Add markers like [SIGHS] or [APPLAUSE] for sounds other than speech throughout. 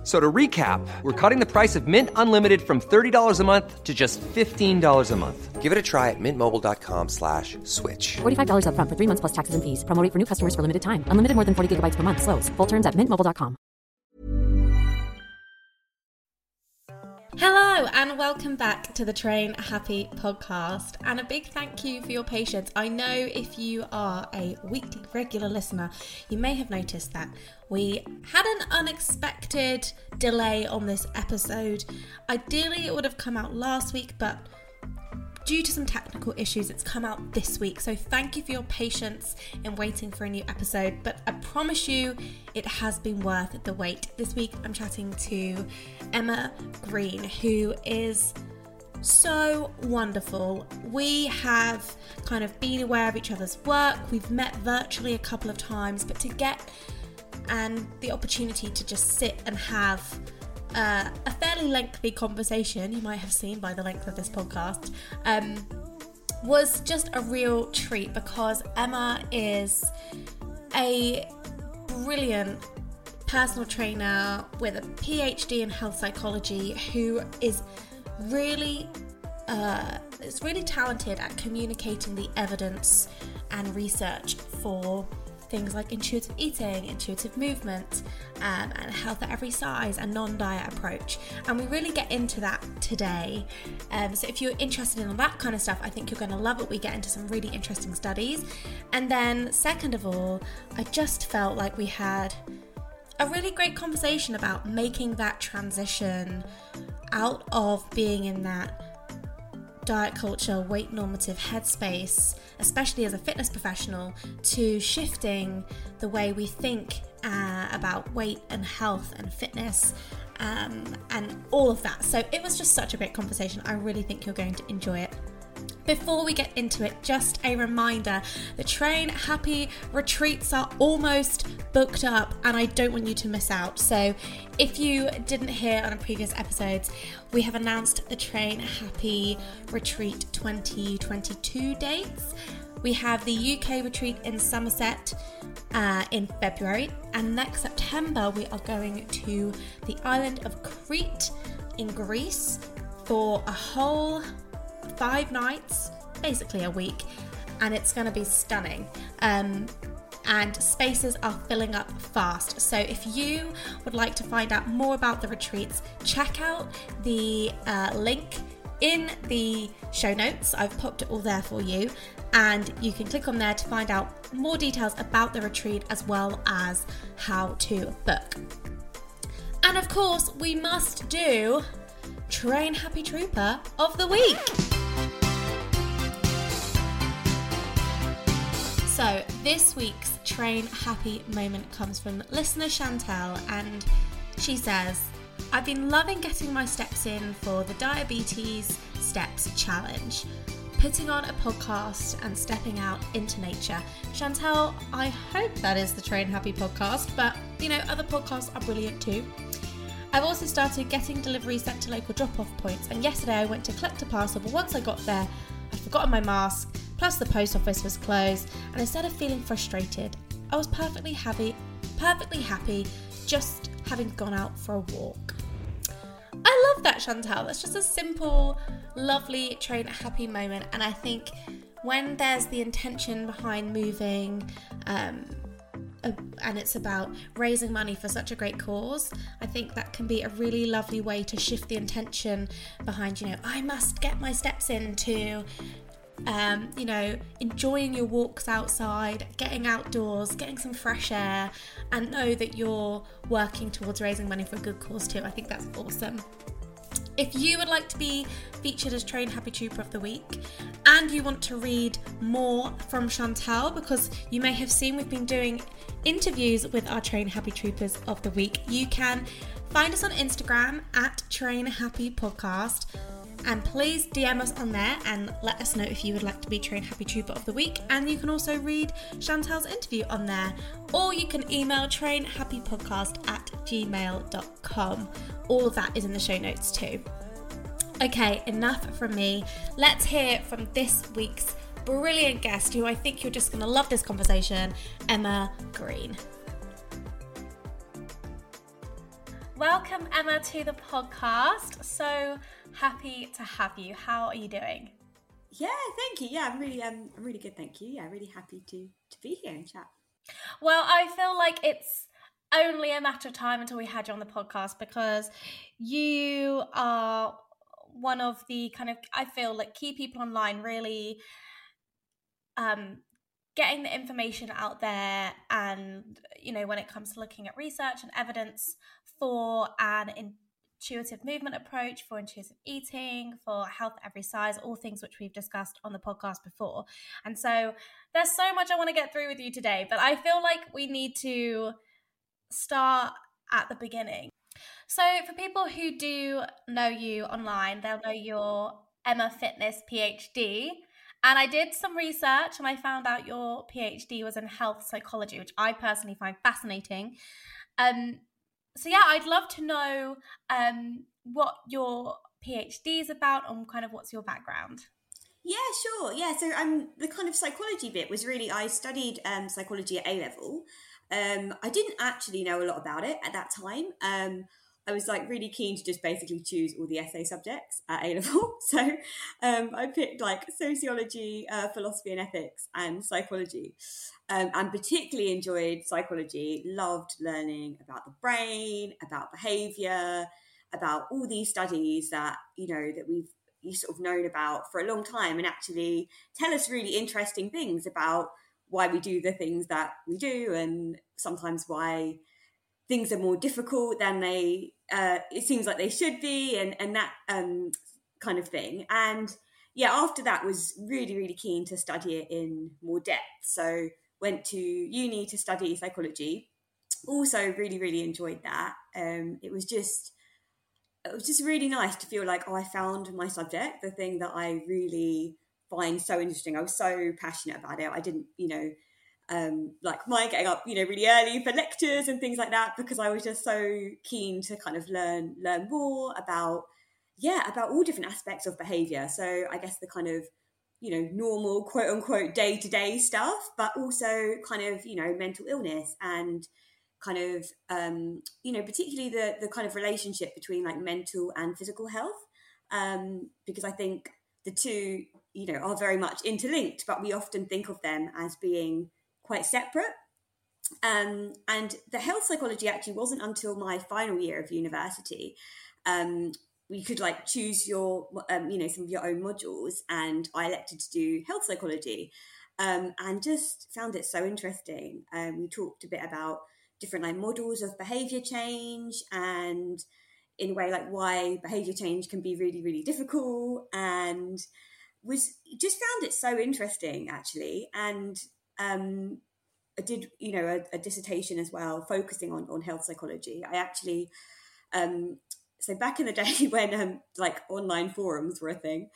F- So to recap, we're cutting the price of Mint Unlimited from $30 a month to just $15 a month. Give it a try at mintmobile.com slash switch. $45 upfront for three months plus taxes and fees. Promo rate for new customers for limited time. Unlimited more than 40 gigabytes per month. Slows. Full terms at mintmobile.com. Hello and welcome back to the Train Happy podcast. And a big thank you for your patience. I know if you are a weekly regular listener, you may have noticed that we had an unexpected delay on this episode. Ideally, it would have come out last week, but due to some technical issues, it's come out this week. So thank you for your patience in waiting for a new episode. But I promise you, it has been worth the wait. This week, I'm chatting to Emma Green, who is so wonderful. We have kind of been aware of each other's work. We've met virtually a couple of times, but to get and the opportunity to just sit and have uh, a fairly lengthy conversation, you might have seen by the length of this podcast, um, was just a real treat because Emma is a brilliant personal trainer with a PhD in health psychology who is really uh, is really talented at communicating the evidence and research for things like intuitive eating, intuitive movement, um, and health at every size, and non-diet approach. And we really get into that today. Um, so if you're interested in all that kind of stuff, I think you're going to love it. We get into some really interesting studies. And then, second of all, I just felt like we had a really great conversation about making that transition out of being in that diet culture, weight normative headspace, especially as a fitness professional, to shifting the way we think uh, about weight and health and fitness um, and all of that. So it was just such a great conversation. I really think you're going to enjoy it. Before we get into it, just a reminder the Train Happy retreats are almost booked up and I don't want you to miss out. So, if you didn't hear on a previous episodes, we have announced the Train Happy Retreat 2022 dates. We have the UK retreat in Somerset uh, in February, and next September we are going to the island of Crete in Greece for a whole five nights, basically a week, and it's going to be stunning. Um, and spaces are filling up fast. So, if you would like to find out more about the retreats, check out the uh, link in the show notes. I've popped it all there for you, and you can click on there to find out more details about the retreat as well as how to book. And of course, we must do Train Happy Trooper of the Week. So, this week's Train Happy moment comes from listener Chantel, and she says, I've been loving getting my steps in for the Diabetes Steps Challenge, putting on a podcast and stepping out into nature. Chantel, I hope that is the Train Happy podcast, but you know, other podcasts are brilliant too. I've also started getting deliveries sent to local drop off points, and yesterday I went to collect a parcel, but once I got there, I'd forgotten my mask, plus the post office was closed, and instead of feeling frustrated, I was perfectly happy, perfectly happy just having gone out for a walk. I love that, Chantal. That's just a simple, lovely, train happy moment, and I think when there's the intention behind moving, um, uh, and it's about raising money for such a great cause, I think that can be a really lovely way to shift the intention behind, you know, I must get my steps in into, um, you know, enjoying your walks outside, getting outdoors, getting some fresh air, and know that you're working towards raising money for a good cause too. I think that's awesome. If you would like to be featured as Train Happy Trooper of the Week and you want to read more from Chantal, because you may have seen we've been doing interviews with our Train Happy Troopers of the Week, you can find us on Instagram at Train Happy Podcast. And please DM us on there and let us know if you would like to be Train Happy Trooper of the Week. And you can also read Chantal's interview on there. Or you can email trainhappypodcast at gmail.com. All of that is in the show notes too. Okay, enough from me. Let's hear from this week's brilliant guest who I think you're just going to love this conversation, Emma Green. Welcome, Emma, to the podcast. So happy to have you. How are you doing? Yeah, thank you. Yeah, I'm really, um, I'm really good. Thank you. Yeah, really happy to to be here and chat. Well, I feel like it's only a matter of time until we had you on the podcast because you are one of the kind of I feel like key people online really um getting the information out there and you know when it comes to looking at research and evidence for an intuitive movement approach for intuitive eating for health every size all things which we've discussed on the podcast before. And so there's so much i want to get through with you today but i feel like we need to start at the beginning. So for people who do know you online they'll know your emma fitness phd and I did some research and I found out your PhD was in health psychology, which I personally find fascinating. Um, so, yeah, I'd love to know um, what your PhD is about and kind of what's your background. Yeah, sure. Yeah, so um, the kind of psychology bit was really I studied um, psychology at A level. Um, I didn't actually know a lot about it at that time. Um, I was like really keen to just basically choose all the essay subjects at A level. [LAUGHS] So um, I picked like sociology, uh, philosophy and ethics, and psychology. Um, and particularly enjoyed psychology, loved learning about the brain, about behavior, about all these studies that, you know, that we've you sort of known about for a long time and actually tell us really interesting things about why we do the things that we do and sometimes why things are more difficult than they uh, it seems like they should be and and that um, kind of thing. And yeah after that was really really keen to study it in more depth. So went to uni to study psychology. Also really really enjoyed that. Um, it was just it was just really nice to feel like oh i found my subject the thing that i really find so interesting. I was so passionate about it. I didn't you know um, like my getting up, you know, really early for lectures and things like that because I was just so keen to kind of learn learn more about yeah about all different aspects of behavior. So I guess the kind of you know normal quote unquote day to day stuff, but also kind of you know mental illness and kind of um, you know particularly the the kind of relationship between like mental and physical health um, because I think the two you know are very much interlinked, but we often think of them as being quite separate. Um, and the health psychology actually wasn't until my final year of university. Um, we could like choose your, um, you know, some of your own modules, and I elected to do health psychology, um, and just found it so interesting. Um, we talked a bit about different like models of behavior change, and in a way like why behavior change can be really really difficult, and was just found it so interesting actually, and um, I did, you know, a, a, dissertation as well, focusing on on health psychology. I actually, um, so back in the [LAUGHS] day when um, like online forums were a thing,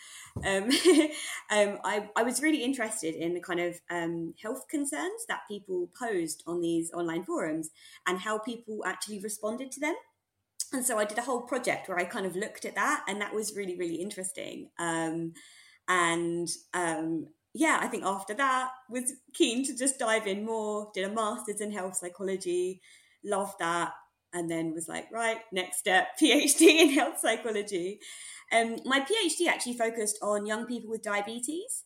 um, [LAUGHS] um, I, I was really interested in the kind of um, health concerns that people posed on these online forums and how people actually responded to them. And so I did a whole project where I kind of looked at that, and that was really, really interesting. Um, and yeah, I think after that was keen to just dive in more. Did a master's in health psychology, loved that, and then was like, right, next step, [LAUGHS] PhD in health psychology. Um, my PhD actually focused on young people with diabetes.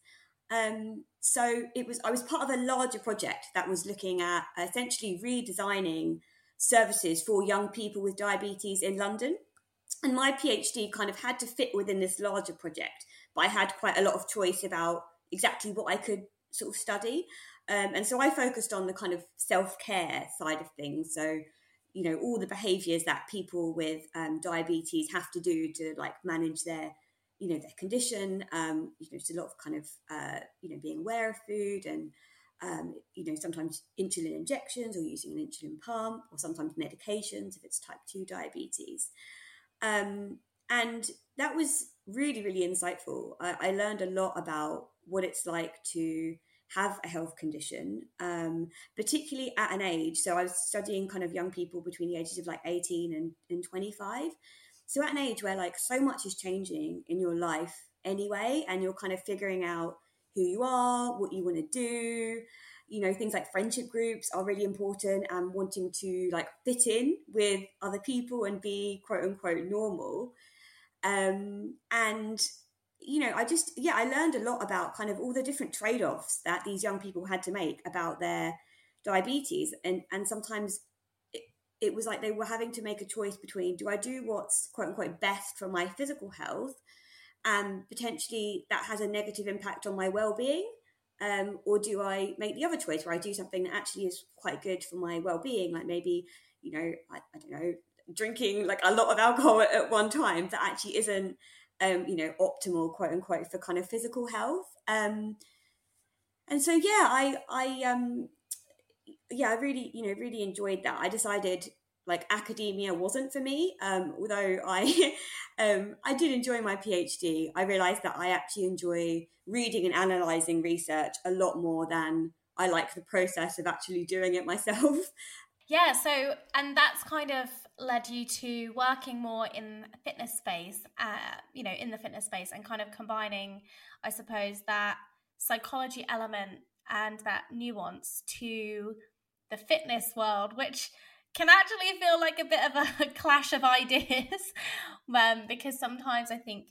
Um, so it was I was part of a larger project that was looking at essentially redesigning services for young people with diabetes in London. And my PhD kind of had to fit within this larger project, but I had quite a lot of choice about exactly what I could sort of study. Um, and so I focused on the kind of self care side of things. So, you know, all the behaviors that people with um, diabetes have to do to like manage their, you know, their condition. Um, you know, it's a lot of kind of, uh, you know, being aware of food and, um, you know, sometimes insulin injections or using an insulin pump or sometimes medications if it's type 2 diabetes. Um, and that was really, really insightful. I, I, learned a lot about what it's like to have a health condition, um, particularly at an age. So I was studying kind of young people between the ages of like 18 and, and 25. So at an age where like so much is changing in your life anyway, and you're kind of figuring out who you are, what you want to do, you know things like friendship groups are really important and wanting to like fit in with other people and be quote unquote normal um and you know i just yeah i learned a lot about kind of all the different trade-offs that these young people had to make about their diabetes. And and sometimes it, it was like they were having to make a choice between do i do what's quote unquote best for my physical health and potentially that has a negative impact on my well-being um, or do I make the other choice where I do something that actually is quite good for my well being, like maybe, you know, I, I, don't know, drinking like a lot of alcohol at, at one time that actually isn't, um, you know, optimal, quote unquote, for kind of physical health. Um, and so, yeah, I, I, um, yeah, I really, you know, really enjoyed that. I decided like academia wasn't for me. Um, although I, [LAUGHS] um, I did enjoy my PhD. I realised that I actually enjoy reading and analysing research a lot more than I like the process of actually doing it [LAUGHS] myself. Yeah. So, and that's kind of led you to working more in fitness space. Uh, you know, in the fitness space, and kind of combining, I suppose, that psychology element and that nuance to the fitness world, which can actually feel like a bit of a [LAUGHS] clash of ideas [LAUGHS] um, because sometimes I think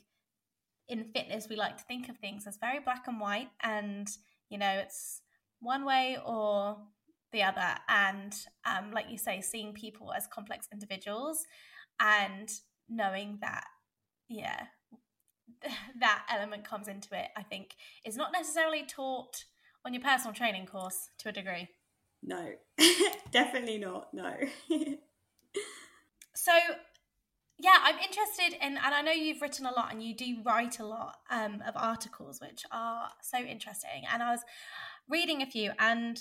in fitness we like to think of things as very black and white and you know it's one way or the other and um, like you say seeing people as complex individuals and knowing that yeah [LAUGHS] that element comes into it i think is not necessarily taught on your personal training course to a degree no, [LAUGHS] definitely not. No. [LAUGHS] so, yeah, I'm interested in, and I know you've written a lot and you do write a lot um, of articles, which are so interesting. And I was reading a few, and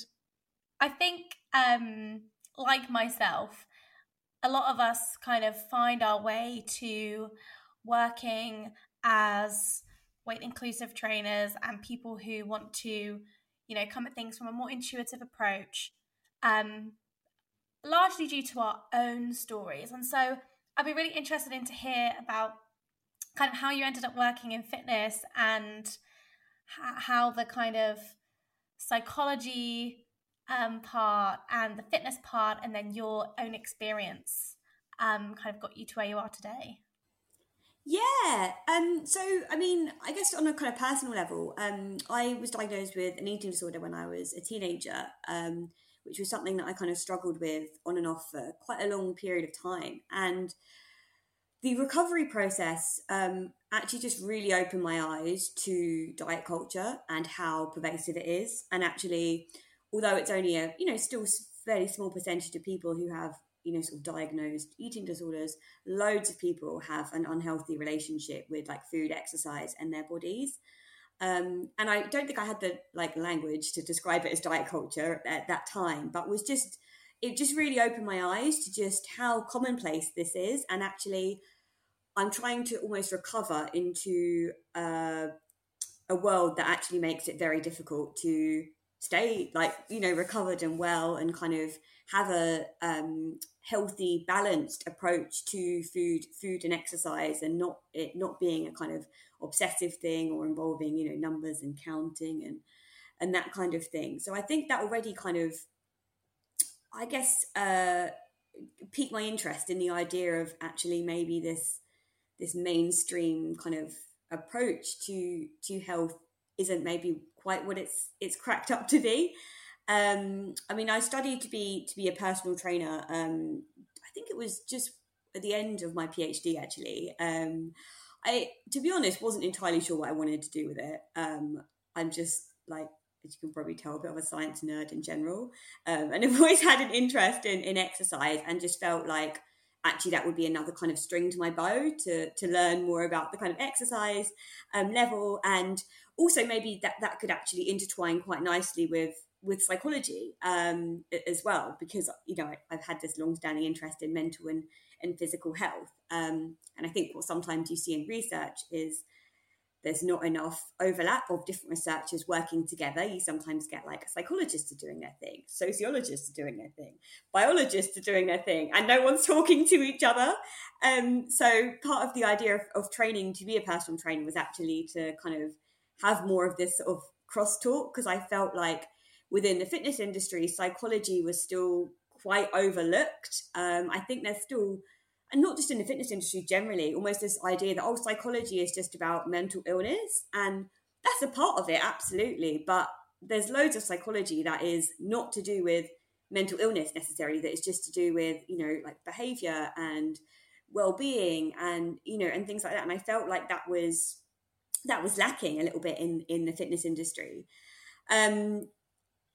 I think, um, like myself, a lot of us kind of find our way to working as weight inclusive trainers and people who want to you know, come at things from a more intuitive approach, um, largely due to our own stories. And so I'd be really interested in to hear about kind of how you ended up working in fitness and how the kind of psychology um, part and the fitness part, and then your own experience um, kind of got you to where you are today. Yeah. Um, so, I mean, I guess on a kind of personal level, um, I was diagnosed with an eating disorder when I was a teenager, um, which was something that I kind of struggled with on and off for quite a long period of time. And the recovery process um, actually just really opened my eyes to diet culture and how pervasive it is. And actually, although it's only a, you know, still fairly small percentage of people who have you know, sort of diagnosed eating disorders, loads of people have an unhealthy relationship with like food, exercise, and their bodies. Um, and I don't think I had the like language to describe it as diet culture at that time, but was just it just really opened my eyes to just how commonplace this is, and actually, I'm trying to almost recover into uh, a world that actually makes it very difficult to stay like you know recovered and well and kind of have a um, healthy, balanced approach to food, food and exercise, and not it not being a kind of obsessive thing or involving you know numbers and counting and and that kind of thing. So I think that already kind of, I guess, uh, piqued my interest in the idea of actually maybe this this mainstream kind of approach to to health isn't maybe quite what it's it's cracked up to be. Um, I mean, I studied to be to be a personal trainer. Um, I think it was just at the end of my PhD. Actually, um, I, to be honest, wasn't entirely sure what I wanted to do with it. Um, I'm just like, as you can probably tell, a bit of a science nerd in general, um, and [LAUGHS] I've always had an interest in in exercise, and just felt like actually that would be another kind of string to my bow to to learn more about the kind of exercise um, level. And also maybe that that could actually intertwine quite nicely with with psychology um, as well because you know I, have had this long-standing interest in mental and, and physical health. Um, and i think what sometimes you see in research is there's not enough overlap of different researchers working together. You sometimes get like psychologists are doing their thing, sociologists are doing their thing, biologists are doing their thing, and no one's [LAUGHS] talking to each other. Um, so part of the idea of, of training to be a personal trainer was actually to kind of have more of this sort of crosstalk because I felt like within the fitness industry, psychology was still quite overlooked. Um, I think there's still and not just in the fitness industry generally, almost this idea that, oh, psychology is just about mental illness. And that's a part of it, absolutely. But there's loads of psychology that is not to do with mental illness necessarily, that is just to do with, you know, like behavior and well-being and, you know, and things like that. And I felt like that was that was lacking a little bit in in the fitness industry. Um,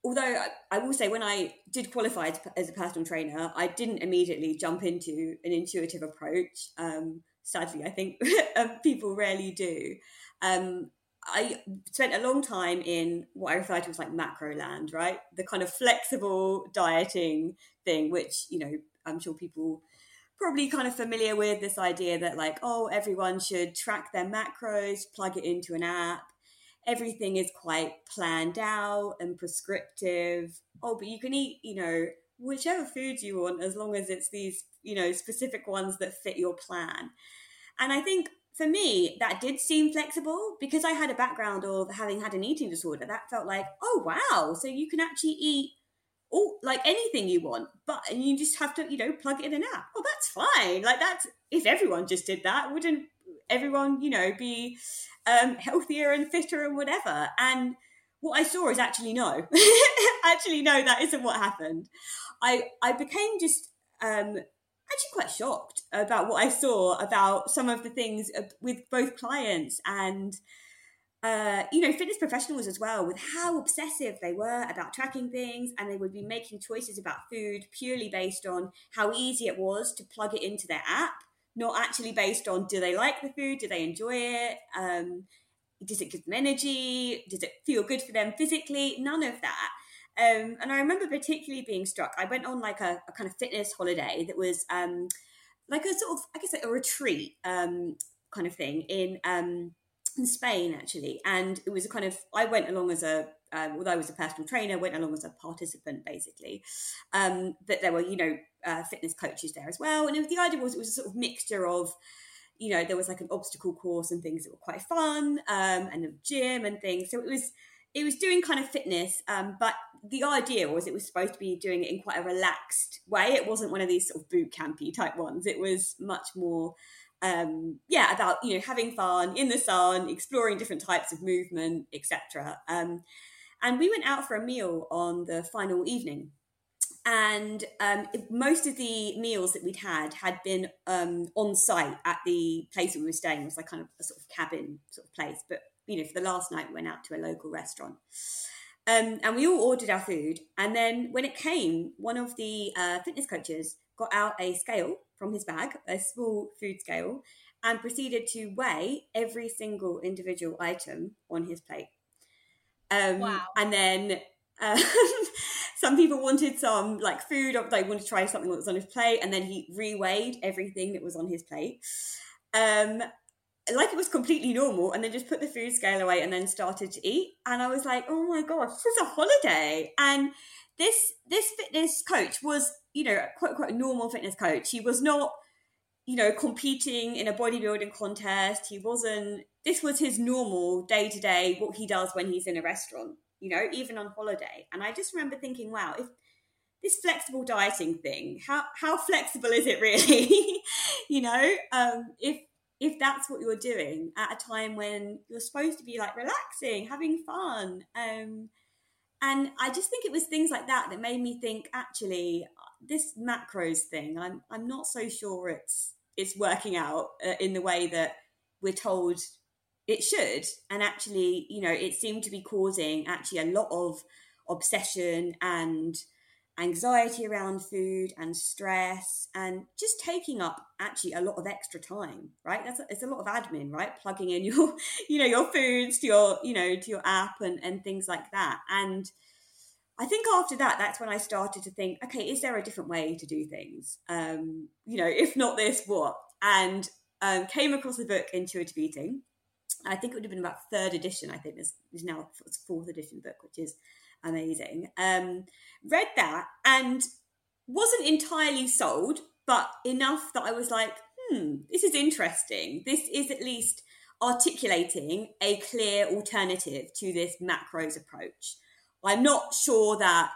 although I will say when I did qualify as a personal trainer, I didn't immediately jump into an intuitive approach. Um, sadly, I think [LAUGHS] um, people rarely do. Um, I spent a long time in what I refer to as like macro land, right? The kind of flexible dieting thing, which, you know, I'm sure people probably kind of familiar with this idea that like, oh, everyone should track their macros, plug it into an app, everything is quite planned out and prescriptive. Oh, but you can eat, you know, whichever food you want as long as it's these, you know, specific ones that fit your plan. And I think for me, that did seem flexible because I had a background of having had an eating disorder. That felt like, oh wow, so you can actually eat all like anything you want, but and you just have to, you know, plug it in an app. Oh, that's fine. Like that's if everyone just did that, wouldn't everyone, you know, be um, healthier and fitter and whatever. And what I saw is actually no, [LAUGHS] actually no, that isn't what happened. I I became just um, actually quite shocked about what I saw about some of the things with both clients and. Uh, you know, fitness professionals as well, with how obsessive they were about tracking things, and they would be making choices about food purely based on how easy it was to plug it into their app not actually based on do they like the food, do they enjoy it, um, does it give them energy, does it feel good for them physically? None of that. Um, and I remember particularly being struck. I went on like a, a kind of fitness holiday that was um, like a sort of, I guess, like a retreat um, kind of thing in um, in Spain actually, and it was a kind of. I went along as a um, although I was a personal trainer, went along as a participant basically. Um, but there were, you know, uh, fitness coaches there as well. And was, the idea was it was a sort of mixture of, you know, there was like an obstacle course and things that were quite fun, um, and a gym and things. So it was it was doing kind of fitness, um, but the idea was it was supposed to be doing it in quite a relaxed way. It wasn't one of these sort of boot campy type ones. It was much more. Um, yeah, about you know having fun in the sun, exploring different types of movement, etc. Um, and we went out for a meal on the final evening. And um, most of the meals that we'd had had been um, on site at the place we were staying. It was like kind of a sort of cabin sort of place. But, you know, for the last night, we went out to a local restaurant. Um, and we all ordered our food. And then when it came, one of the uh, fitness coaches got out a scale from his bag, a small food scale, and proceeded to weigh every single individual item on his plate. Um, wow. And then [LAUGHS] um, some people wanted some like food, or they wanted to try something that was on his plate, and then he reweighed everything that was on his plate. Um, like it was completely normal, and then just put the food scale away and then started to eat. And I was like, oh my gosh, this is a holiday. And this this fitness coach was, you know, quite quite a normal fitness coach. He was not you know, competing in a bodybuilding contest. He wasn't, this was his normal day to day, what he does when he's in a restaurant, you know, even on holiday. And I just remember thinking, wow, if this flexible dieting thing, how, how flexible is it really? [LAUGHS] you know, um, if, if that's what you're doing at a time when you're supposed to be like relaxing, having fun. Um, and I just think it was things like that that made me think actually this macros thing i'm i'm not so sure it's it's working out uh, in the way that we're told it should and actually you know it seemed to be causing actually a lot of obsession and anxiety around food and stress and just taking up actually a lot of extra time right that's a, it's a lot of admin right plugging in your [LAUGHS] you know your foods to your you know to your app and and things like that and I think after that, that's when I started to think, okay, is there a different way to do things? Um, you know, if not this, what? And um, came across the book Intuitive Eating. I think it would have been about third edition. I think this is now fourth edition book, which is amazing. Um, read that and wasn't entirely sold, but enough that I was like, hmm, this is interesting. This is at least articulating a clear alternative to this macros approach. I'm not sure that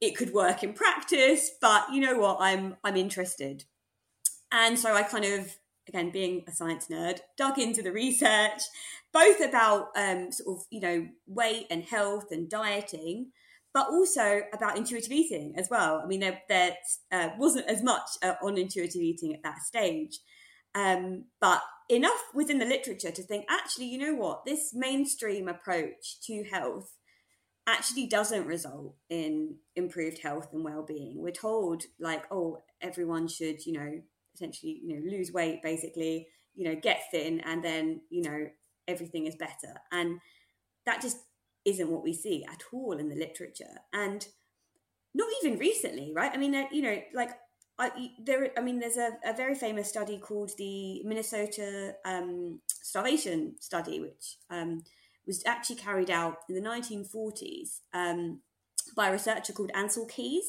it could work in practice, but you know what? I'm I'm interested. And so I kind of again being a science nerd dug into the research both about um, sort of you know weight and health and dieting but also about intuitive eating as well. I mean there, there uh, wasn't as much uh, on intuitive eating at that stage um, but enough within the literature to think actually you know what? This mainstream approach to health actually doesn't result in improved health and well-being. We're told like oh everyone should you know essentially you know lose weight basically you know get thin and then you know everything is better. And that just isn't what we see at all in the literature. And not even recently right? I mean you know like I, there, I mean, there's a, a, very famous study called the Minnesota um, Starvation Study, which um, was actually carried out in the 1940s um, by a researcher called Ancel Keys.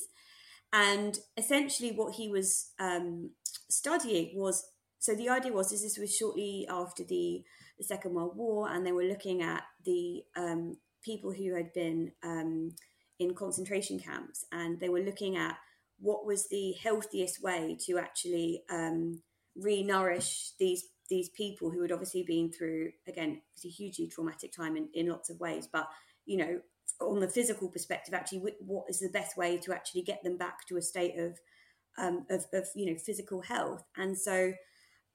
And essentially, what he was um, studying was so the idea was this was shortly after the, the Second World War, and they were looking at the um, people who had been um, in concentration camps, and they were looking at what was the healthiest way to actually um, re-nourish these these people who had obviously been through again it's a hugely traumatic time in, in lots of ways but you know on the physical perspective actually what is the best way to actually get them back to a state of um, of, of you know physical health. And so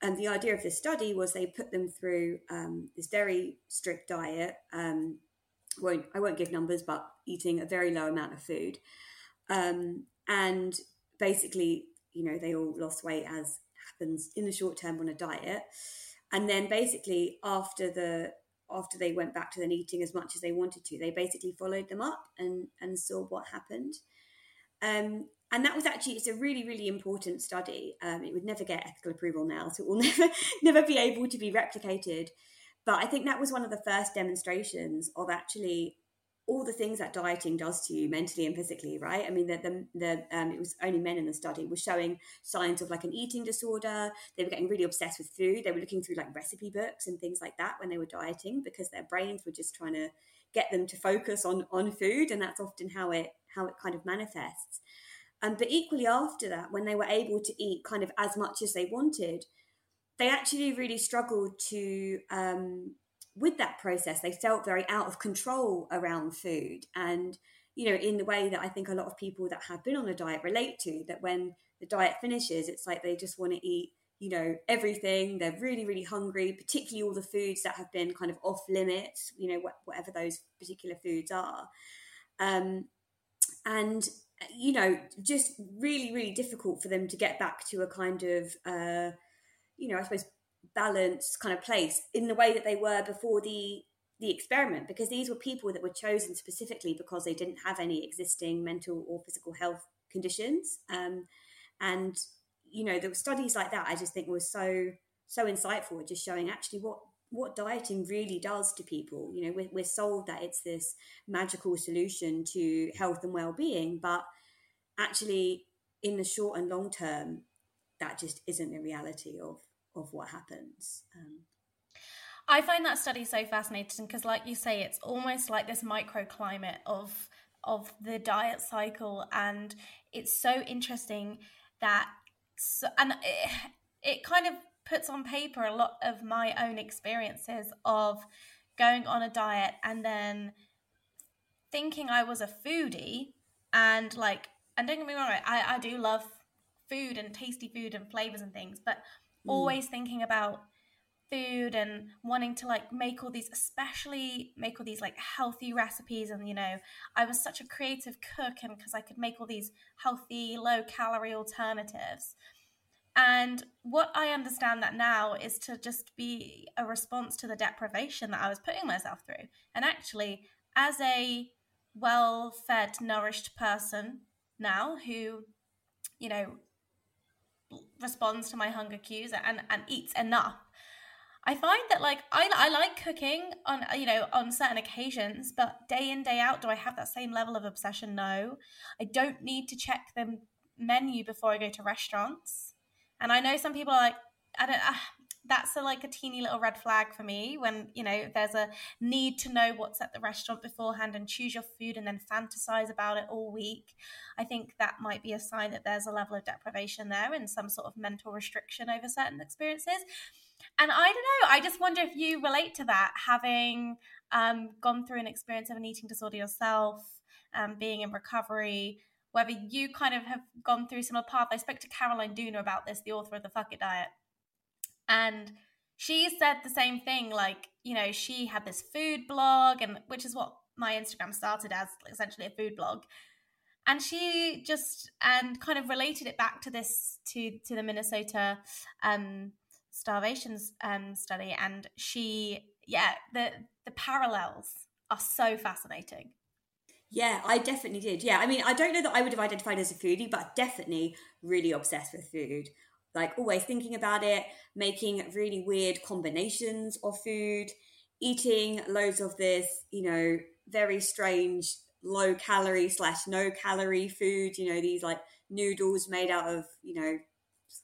and the idea of this study was they put them through um, this very strict diet um, won't I won't give numbers but eating a very low amount of food. Um, and basically you know they all lost weight as happens in the short term on a diet. And then basically after the after they went back to then eating as much as they wanted to they basically followed them up and and saw what happened. Um, and that was actually it's a really really important study um, it would never get ethical approval now so it will [LAUGHS] never never be able to be replicated but i think that was one of the first demonstrations of actually all the things that dieting does to you mentally and physically, right? I mean, the, the, the um, it was only men in the study were showing signs of like an eating disorder. They were getting really obsessed with food. They were looking through like recipe books and things like that when they were dieting because their brains were just trying to get them to focus on on food, and that's often how it how it kind of manifests. Um, but equally after that, when they were able to eat kind of as much as they wanted, they actually really struggled to um, with that process, they felt very out of control around food. And, you know, in the way that I think a lot of people that have been on a diet relate to, that when the diet finishes, it's like they just want to eat, you know, everything. They're really, really hungry, particularly all the foods that have been kind of off limits, you know, whatever those particular foods are. Um, and, you know, just really, really difficult for them to get back to a kind of, uh, you know, I suppose balanced kind of place in the way that they were before the the experiment because these were people that were chosen specifically because they didn't have any existing mental or physical health conditions. Um, and you know were studies like that i just think was so so insightful just showing actually what what dieting really does to people you know we're, we're sold that it's this magical solution to health and well-being but actually in the short and long term that just isn't the reality of of what happens. Um, I find that study so fascinating because, like you say, it's almost like this microclimate of of the diet cycle, and it's so interesting that, so, and it, it kind of puts on paper a lot of my own experiences of going on a diet and then thinking I was a foodie and like and don't get me wrong, I, I do love food and tasty food and flavors and things, but mm. always thinking about food and wanting to like make all these especially make all these like healthy recipes and you know i was such a creative cook and because i could make all these healthy low calorie alternatives and what i understand that now is to just be a response to the deprivation that i was putting myself through and actually as a well fed, nourished person now who, you know, responds to my hunger cues and, and eats enough. I find that like I, I like cooking on you know on certain occasions, but day in day out, do I have that same level of obsession? No, I don't need to check the menu before I go to restaurants. And I know some people are like, I don't. Uh, that's a, like a teeny little red flag for me when you know there's a need to know what's at the restaurant beforehand and choose your food and then fantasize about it all week i think that might be a sign that there's a level of deprivation there and some sort of mental restriction over certain experiences and i don't know i just wonder if you relate to that having um, gone through an experience of an eating disorder yourself um, being in recovery whether you kind of have gone through similar path i spoke to caroline dooner about this the author of the fuck it diet. And she said the same thing like you know she had this food blog and which is what my instagram started as essentially a food blog. And she just and kind of related it back to this to to the minnesota um starvations um study. And she yeah the the parallels are so fascinating yeah, I definitely did. Yeah, I mean, I don't know that I would have identified as a foodie, but definitely really obsessed with food like always thinking about it, making really weird combinations of food, eating loads of this, you know, very strange low calorie slash no calorie food, you know, these like noodles made out of, you know,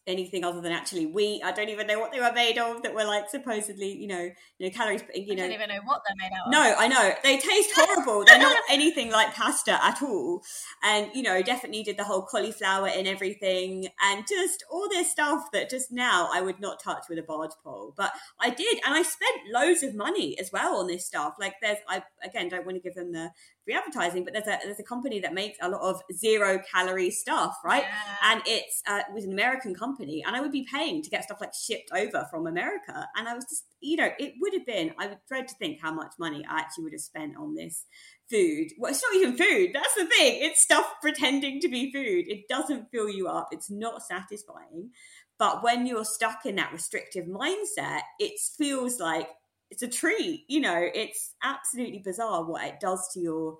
anything other than actually wheat. I don't even know what they were made of that were like supposedly, you know, you know, calories. You know, I don't even know what they're made out of. No, I know they taste horrible. they're not [LAUGHS] anything like pasta at all. And you know, definitely did the whole cauliflower and everything, and just all this stuff that just now I would not touch with a barge pole. But I did, and I spent loads of money as well on this stuff. Like there's, I again don't want to give them the free advertising, but there's a there's a company that makes a lot of zero calorie stuff, right? Yeah. And it's uh, it was an American company, and I would be paying to get stuff like shipped over from America, and I was just you know it would have been I would dread to think how much money I actually would have spent on this food. Well, it's not even food. That's the thing. It's stuff pretending to be food. It doesn't fill you up. It's not satisfying. But when you're stuck in that restrictive mindset, it feels like it's a treat you know it's absolutely bizarre what it does to your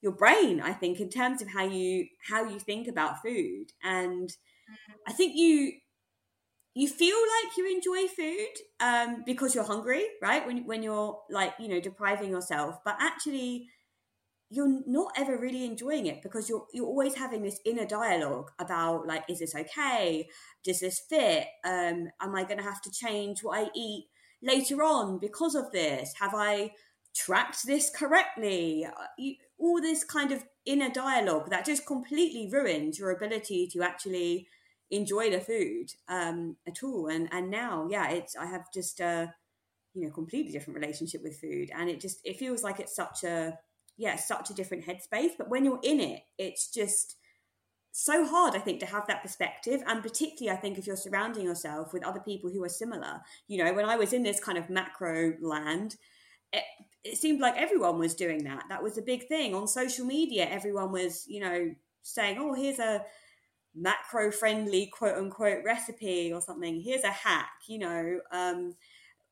your brain i think in terms of how you how you think about food. And i think you you feel like you enjoy food um, because you're hungry right? When, when you're like you know depriving yourself. But actually you're not ever really enjoying it because you're you're always having this inner dialogue about like is this okay? Does this fit? Um am i going to have to change what i eat later on because of this? Have I tracked this correctly? Uh, all this kind of inner dialogue that just completely ruins your ability to actually enjoy the food um, at all. And and now, yeah, it's I have just a you know completely different relationship with food, and it just it feels like it's such a yeah such a different headspace. But when you're in it, it's just so hard, I think, to have that perspective. And particularly, I think, if you're surrounding yourself with other people who are similar. You know, when I was in this kind of macro land, it, it seemed like everyone was doing that. That was a big thing on social media. Everyone was, you know, saying, oh, here's a macro friendly quote unquote recipe or something. Here's a hack, you know. Um,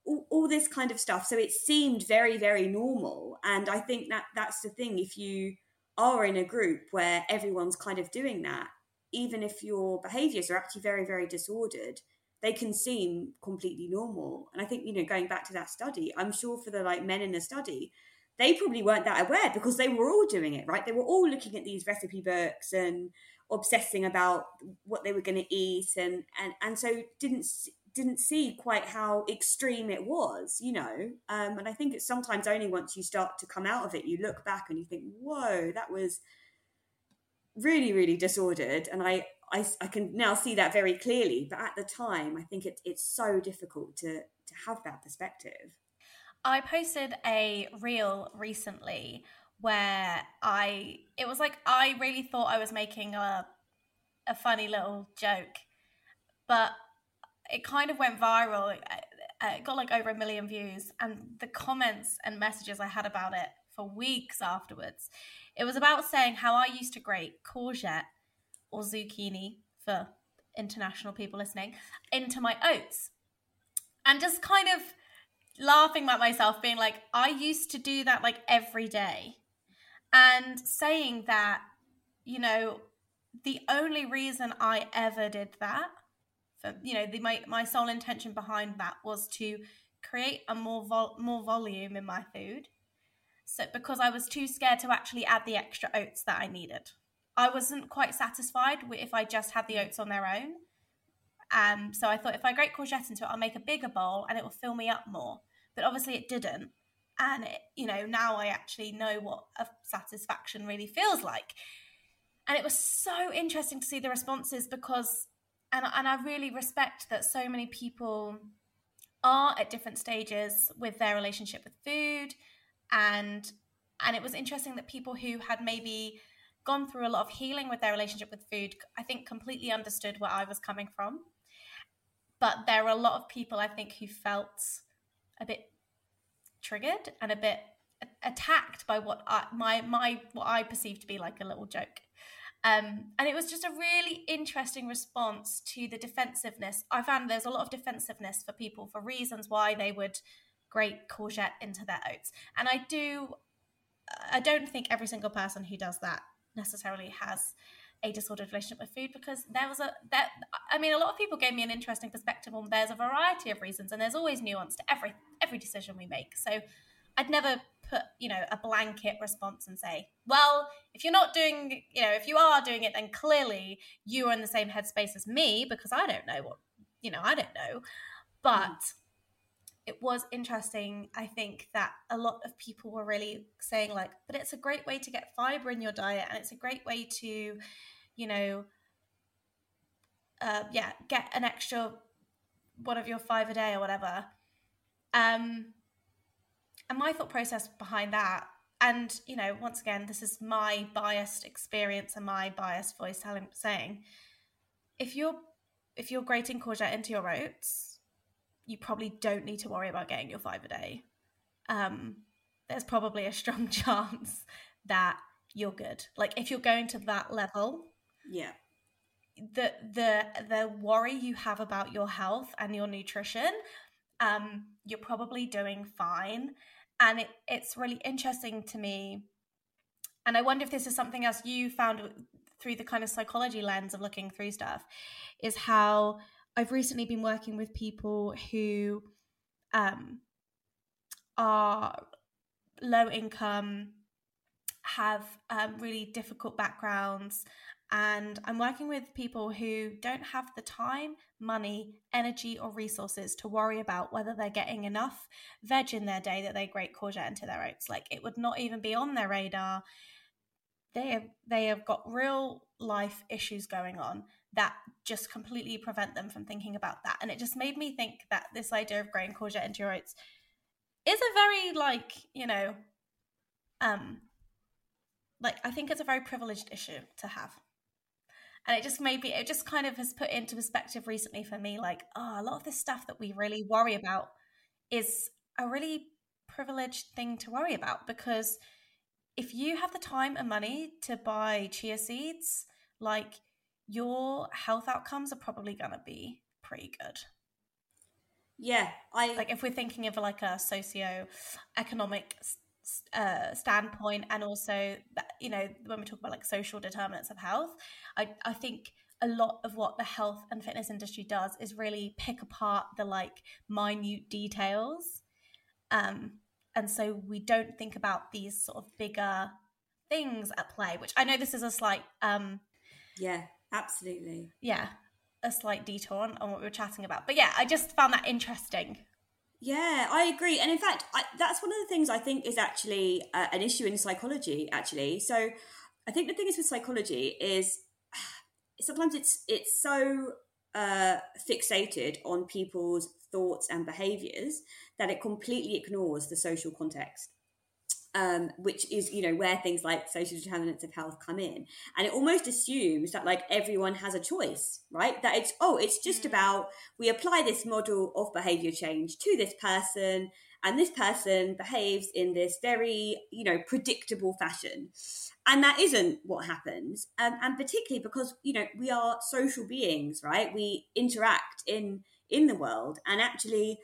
all, all, this kind of stuff. So it seemed very, very normal. And I think that that's the thing. If you are in a group where everyone's kind of doing that, even if your behaviors are actually very, very disordered, they can seem completely normal. And I think, you know, going back to that study, I'm sure for the like men in the study, they probably weren't that aware because they were all doing it, right? They were all looking at these recipe books and obsessing about what they were going to eat and and and so didn't didn't see quite how extreme it was, you know. Um, and I think it's sometimes only once you start to come out of it, you look back and you think, whoa, that was really, really disordered. And I, I, I can now see that very clearly. But at the time, I think it, it's so difficult to, to have that perspective. I posted a reel recently where I, it was like, I really thought I was making a, a funny little joke. But it kind of went viral. It, it got like over a million views, and the comments and messages I had about it for weeks afterwards. It was about saying how I used to grate courgette or zucchini for international people listening into my oats, and just kind of laughing at myself, being like, I used to do that like every day. and saying that, you know, the only reason I ever did that, for you know, the, my my sole intention behind that was to create a more vol- more volume in my food. So because I was too scared to actually add the extra oats that I needed. I wasn't quite satisfied if I just had the oats on their own. Um, so I thought if I grate courgette into it, I'll make a bigger bowl and it will fill me up more. But obviously it didn't. And it, you know, now I actually know what a satisfaction really feels like. And it was so interesting to see the responses because, and and I really respect that so many people are at different stages with their relationship with food, and and it was interesting that people who had maybe gone through a lot of healing with their relationship with food, I think completely understood where I was coming from. But there are a lot of people I think who felt a bit triggered and a bit attacked by what I, my my what I perceived to be like a little joke. Um, and it was just a really interesting response to the defensiveness. I found there's a lot of defensiveness for people for reasons why they would grate courgette into their oats. And I do, I don't think every single person who does that necessarily has a disordered relationship with food because there was a that I mean a lot of people gave me an interesting perspective on there's a variety of reasons and there's always nuance to every every decision we make. So I'd never put, you know, a blanket response and say, well, if you're not doing, you know, if you are doing it, then clearly you are in the same headspace as me because I don't know what, you know, I don't know. But mm. it was interesting, I think, that a lot of people were really saying, like, but it's a great way to get fiber in your diet and it's a great way to, you know, uh, yeah, get an extra one of your five a day or whatever. Um, and my thought process behind that, and you know, once again, this is my biased experience and my biased voice telling, saying, if you're if you're grating courgette into your oats, you probably don't need to worry about getting your five a day. Um, there's probably a strong [LAUGHS] chance that you're good. Like if you're going to that level, yeah, the the the worry you have about your health and your nutrition, um, you're probably doing fine and it, it's really interesting to me. And i wonder if this is something else you found through the kind of psychology lens of looking through stuff is how i've recently been working with people who um, are low income have um, really difficult backgrounds. And I'm working with people who don't have the time, money, energy, or resources to worry about whether they're getting enough veg in their day that they grate courgette into their oats. Like it would not even be on their radar. They have they have got real life issues going on that just completely prevent them from thinking about that. And it just made me think that this idea of grating courgette into your oats is a very like, you know, um like I think it's a very privileged issue to have and it just maybe it just kind of has put into perspective recently for me like oh a lot of this stuff that we really worry about is a really privileged thing to worry about because if you have the time and money to buy chia seeds like your health outcomes are probably going to be pretty good. Yeah i like if we're thinking of like a socio-economic uh, standpoint and also that, you know when we talk about like social determinants of health I, I think a lot of what the health and fitness industry does is really pick apart the like minute details. Um and so we don't think about these sort of bigger things at play which i know this is a slight um yeah absolutely. yeah a slight detour on, on what we were chatting about. But yeah i just found that interesting yeah, I agree. And in fact, I, that's one of the things I think is actually uh, an issue in psychology, actually. So I think the thing is with psychology is [SIGHS] sometimes it's it's so uh, fixated on people's thoughts and behaviors that it completely ignores the social context um, which is you know where things like social determinants of health come in. And it almost assumes that like everyone has a choice right? That it's oh it's just mm. about we apply this model of behavior change to this person and this person behaves in this very you know predictable fashion. And that isn't what happens. Um, and particularly because you know we are social beings right? We interact in in the world. And actually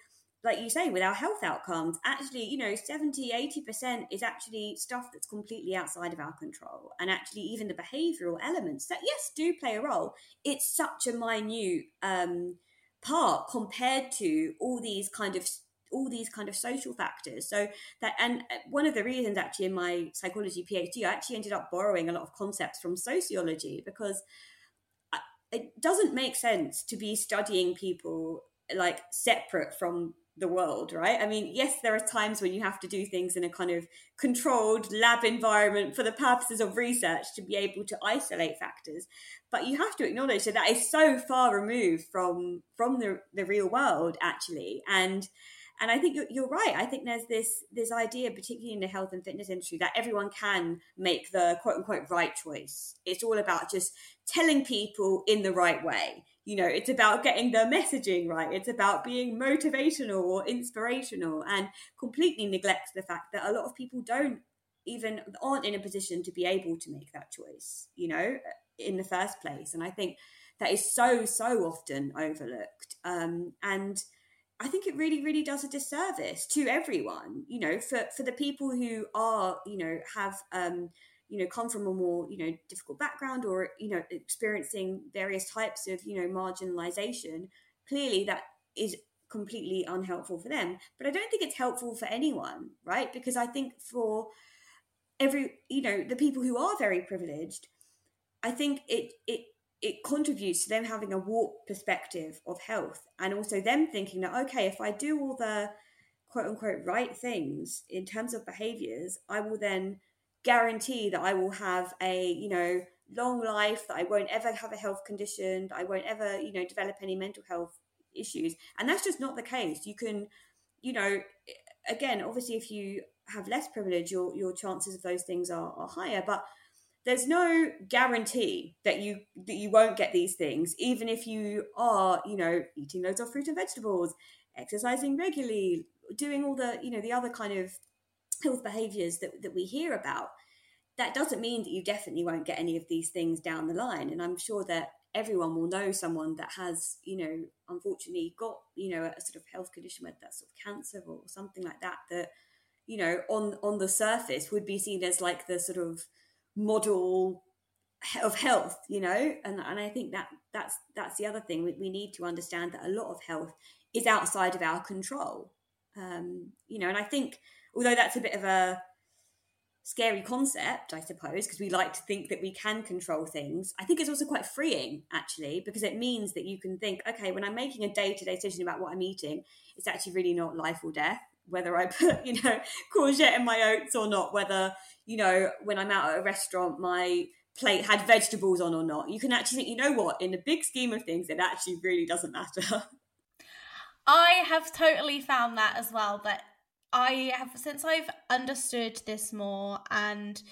like you say, with our health outcomes, actually, you know, 70, 80% is actually stuff that's completely outside of our control. And actually, even the behavioral elements that, yes, do play a role, it's such a minute um, part compared to all these kind of all these kind of social factors so that and uh, one of the reasons actually in my psychology phd i actually ended up borrowing a lot of concepts from sociology because uh, it doesn't make sense to be studying people like separate from the world, right? I mean, yes, there are times when you have to do things in a kind of controlled lab environment for the purposes of research to be able to isolate factors, but you have to acknowledge that that is so far removed from from the the real world actually, and and I think you're, you're right. I think there's this this idea, particularly in the health and fitness industry, that everyone can make the quote unquote right choice. It's all about just telling people in the right way you know it's about getting the messaging right it's about being motivational or inspirational and completely neglects the fact that a lot of people don't even aren't in a position to be able to make that choice you know in the first place and i think that is so so often overlooked um, and i think it really really does a disservice to everyone you know for for the people who are you know have um, you know come from a more you know difficult background or you know experiencing various types of you know marginalization clearly that is completely unhelpful for them. But i don't think it's helpful for anyone right? Because i think for every you know the people who are very privileged i think it it it contributes to them having a warped perspective of health and also them thinking that okay if i do all the quote unquote right things in terms of behaviors i will then guarantee that I will have a, you know, long life, that I won't ever have a health condition, I won't ever, you know, develop any mental health issues. And that's just not the case. You can, you know, again, obviously if you have less privilege, your your chances of those things are, are higher. But there's no guarantee that you that you won't get these things, even if you are, you know, eating loads of fruit and vegetables, exercising regularly, doing all the, you know, the other kind of health behaviors that, that we hear about, that doesn't mean that you definitely won't get any of these things down the line. And I'm sure that everyone will know someone that has, you know, unfortunately got, you know, a sort of health condition, whether that's sort of cancer or something like that, that, you know, on on the surface would be seen as like the sort of model of health, you know, and and I think that that's that's the other thing we, we need to understand that a lot of health is outside of our control, um, you know, and I think although that's a bit of a scary concept, I suppose, because we like to think that we can control things. I think it's also quite freeing, actually, because it means that you can think, okay, when I'm making a day to day decision about what I'm eating, it's actually really not life or death. Whether I [LAUGHS] put, you know, courgette in my oats or not, whether, you know, when I'm out at a restaurant, my plate had vegetables on or not. You can actually think, you know what, in the big scheme of things, it actually really doesn't matter. [LAUGHS] I have totally found that as well, that I have since I've understood this more and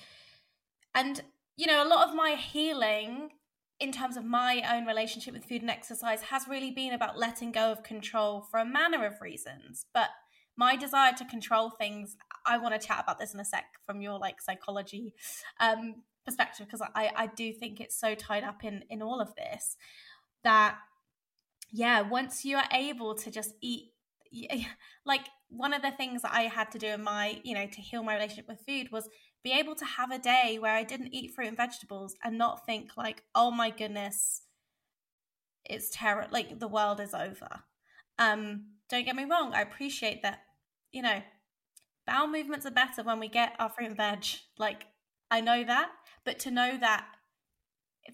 and you know a lot of my healing in terms of my own relationship with food and exercise has really been about letting go of control for a manner of reasons but my desire to control things i want to chat about this in a sec from your like psychology um perspective because i i do think it's so tied up in in all of this that yeah once you are able to just eat [LAUGHS] like one of the things that I had to do in my, you know, to heal my relationship with food was be able to have a day where I didn't eat fruit and vegetables and not think like, oh my goodness, it's terrible like the world is over. Um, don't get me wrong, I appreciate that, you know, bowel movements are better when we get our fruit and veg. Like, I know that, but to know that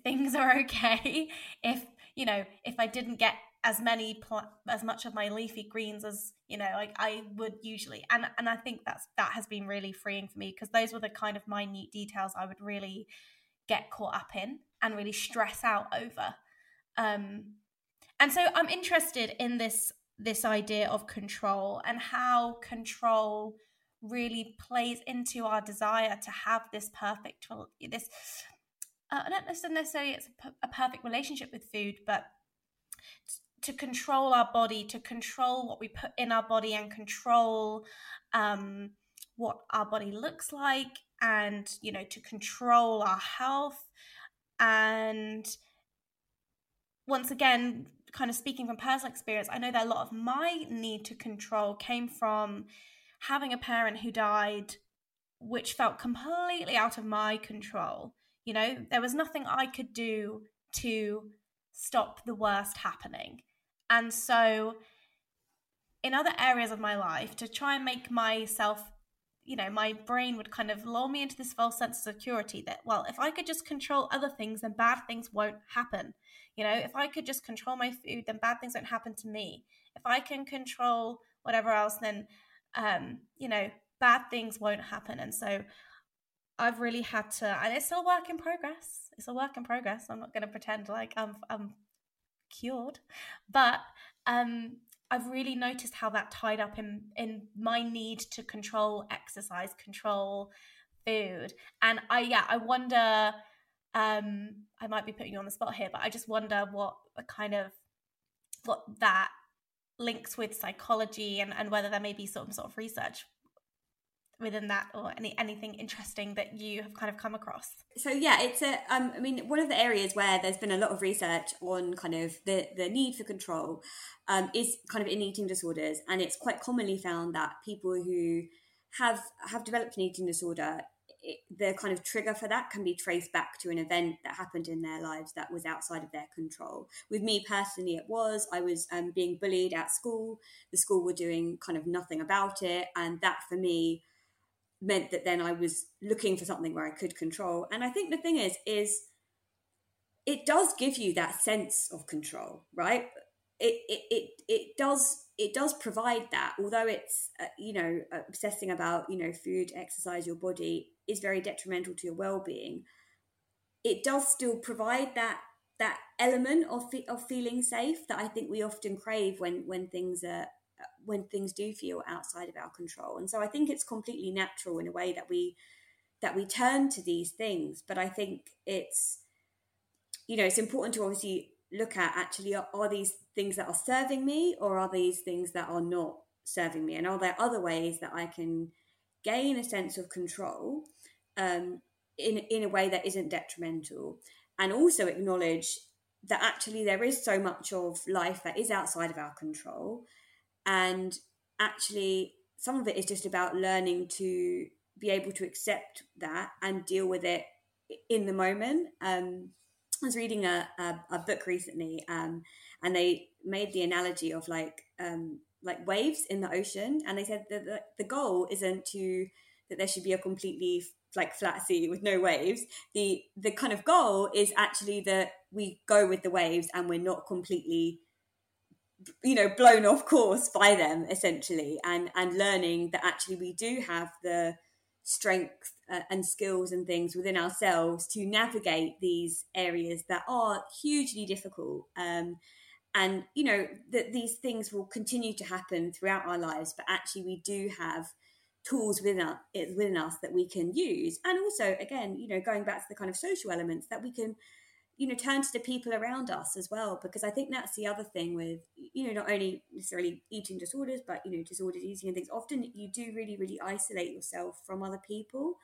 things are [LAUGHS] okay if, you know, if I didn't get as many pl- as much of my leafy greens as you know like I would usually and and I think that's that has been really freeing for me because those were the kind of minute details I would really get caught up in and really stress out over um and so I'm interested in this this idea of control and how control really plays into our desire to have this perfect well this uh, not necessarily it's a perfect relationship with food but to control our body, to control what we put in our body, and control um, what our body looks like, and you know, to control our health. And once again, kind of speaking from personal experience, I know that a lot of my need to control came from having a parent who died, which felt completely out of my control. You know, mm. there was nothing I could do to stop the worst happening. And so, in other areas of my life, to try and make myself, you know, my brain would kind of lull me into this false sense of security that, well, if I could just control other things, then bad things won't happen. You know, if I could just control my food, then bad things won't happen to me. If I can control whatever else, then, um, you know, bad things won't happen. And so I've really had to, and it's still a work in progress. It's a work in progress. I'm not going to pretend like I'm, I'm cured, but um, I've really noticed how that tied up in in my need to control exercise, control food, and I yeah, I wonder. Um, I might be putting you on the spot here, but I just wonder what kind of what that links with psychology and, and whether there may be some sort of research within that or any anything interesting that you have kind of come across so yeah it's a um, i mean one of the areas where there's been a lot of research on kind of the the need for control um, is kind of in eating disorders and it's quite commonly found that people who have have developed an eating disorder it, the kind of trigger for that can be traced back to an event that happened in their lives that was outside of their control. With me personally, it was I was um, being bullied at school. The school were doing kind of nothing about it, and that for me meant that then I was looking for something where I could control. And I think the thing is, is it does give you that sense of control, right? It it it, it does it does provide that. Although it's uh, you know obsessing about you know food, exercise, your body is very detrimental to your well being. It does still provide that that element of of feeling safe that I think we often crave when when things are when things do feel outside of our control. And so I think it's completely natural in a way that we that we turn to these things. But I think it's you know it's important to obviously look at actually are, are these things that are serving me or are these things that are not serving me and are there other ways that I can gain a sense of control um, in in a way that isn't detrimental and also acknowledge that actually there is so much of life that is outside of our control and actually, some of it is just about learning to be able to accept that and deal with it in the moment. Um, I was reading a, a, a book recently, um, and they made the analogy of like um, like waves in the ocean, and they said that the, the goal isn't to that there should be a completely like flat sea with no waves. The the kind of goal is actually that we go with the waves and we're not completely you know blown off course by them essentially and and learning that actually we do have the strength uh, and skills and things within ourselves to navigate these areas that are hugely difficult um, and you know that these things will continue to happen throughout our lives but actually we do have tools within us, within us that we can use. And also again you know going back to the kind of social elements that we can you know turn to the people around us as well because i think that's the other thing with you know not only necessarily eating disorders but you know disordered eating and things. Often you do really really isolate yourself from other people.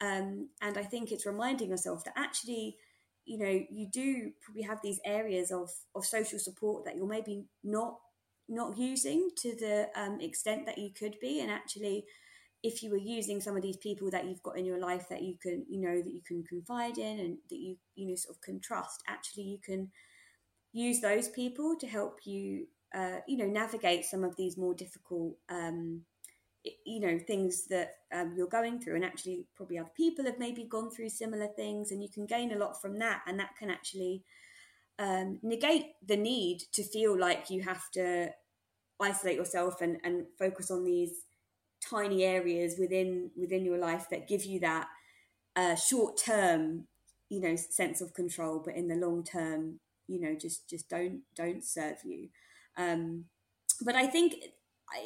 Um, and i think it's reminding yourself that actually you know you do probably have these areas of of social support that you're maybe not not using to the um, extent that you could be. And actually if you were using some of these people that you've got in your life that you can you know that you can confide in and that you you know sort of can trust actually you can use those people to help you uh, you know navigate some of these more difficult um, you know things that um, you're going through. And actually probably other people have maybe gone through similar things and you can gain a lot from that. And that can actually um, negate the need to feel like you have to isolate yourself and, and focus on these tiny areas within within your life that give you that uh, short term you know sense of control but in the long term you know just just don't don't serve you. Um but i think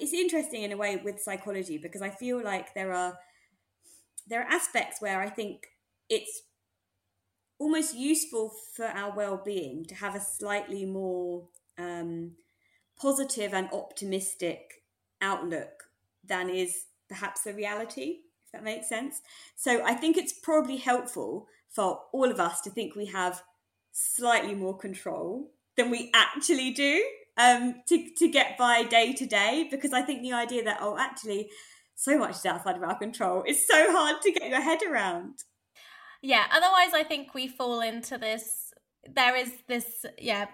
it's interesting in a way with psychology because i feel like there are there are aspects where i think it's almost useful for our well-being to have a slightly more um, positive and optimistic outlook than is perhaps the reality, if that makes sense. So I think it's probably helpful for all of us to think we have slightly more control than we actually do um, to to get by day to day. Because I think the idea that oh, actually, so much is outside of our control is so hard to get your head around. Yeah. Otherwise, I think we fall into this. There is this, yeah,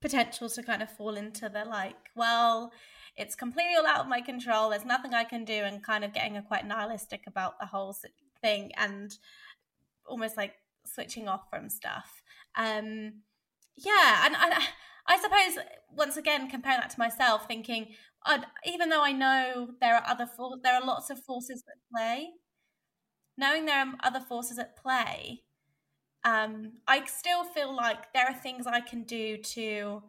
potential to kind of fall into the like, well, it's completely all out of my control. There's nothing I can do, and kind of getting a quite nihilistic about the whole thing, and almost like switching off from stuff. Um, yeah, and, and I suppose once again comparing that to myself, thinking I'd, even though I know there are other for- there are lots of forces at play, knowing there are other forces at play, um, I still feel like there are things I can do to,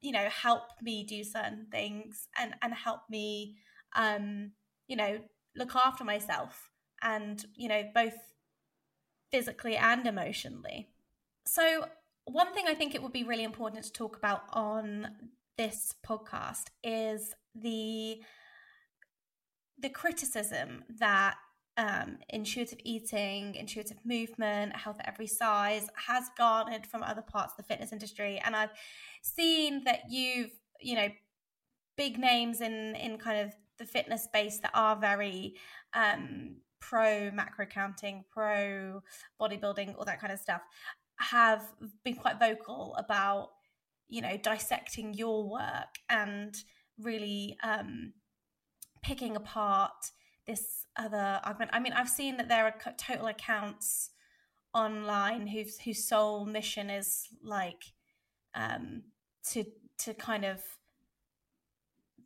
you know, help me do certain things and and help me, um, you know, look after myself and you know both physically and emotionally. So one thing I think it would be really important to talk about on this podcast is the the criticism that um, intuitive eating, intuitive movement, health at every size has garnered from other parts of the fitness industry. And I've seen that you've, you know, big names in in kind of the fitness space that are very um, pro macro counting, pro bodybuilding, all that kind of stuff, have been quite vocal about, you know, dissecting your work and really um, picking apart this other argument. I mean, I've seen that there are total accounts online whose whose sole mission is like um, to to kind of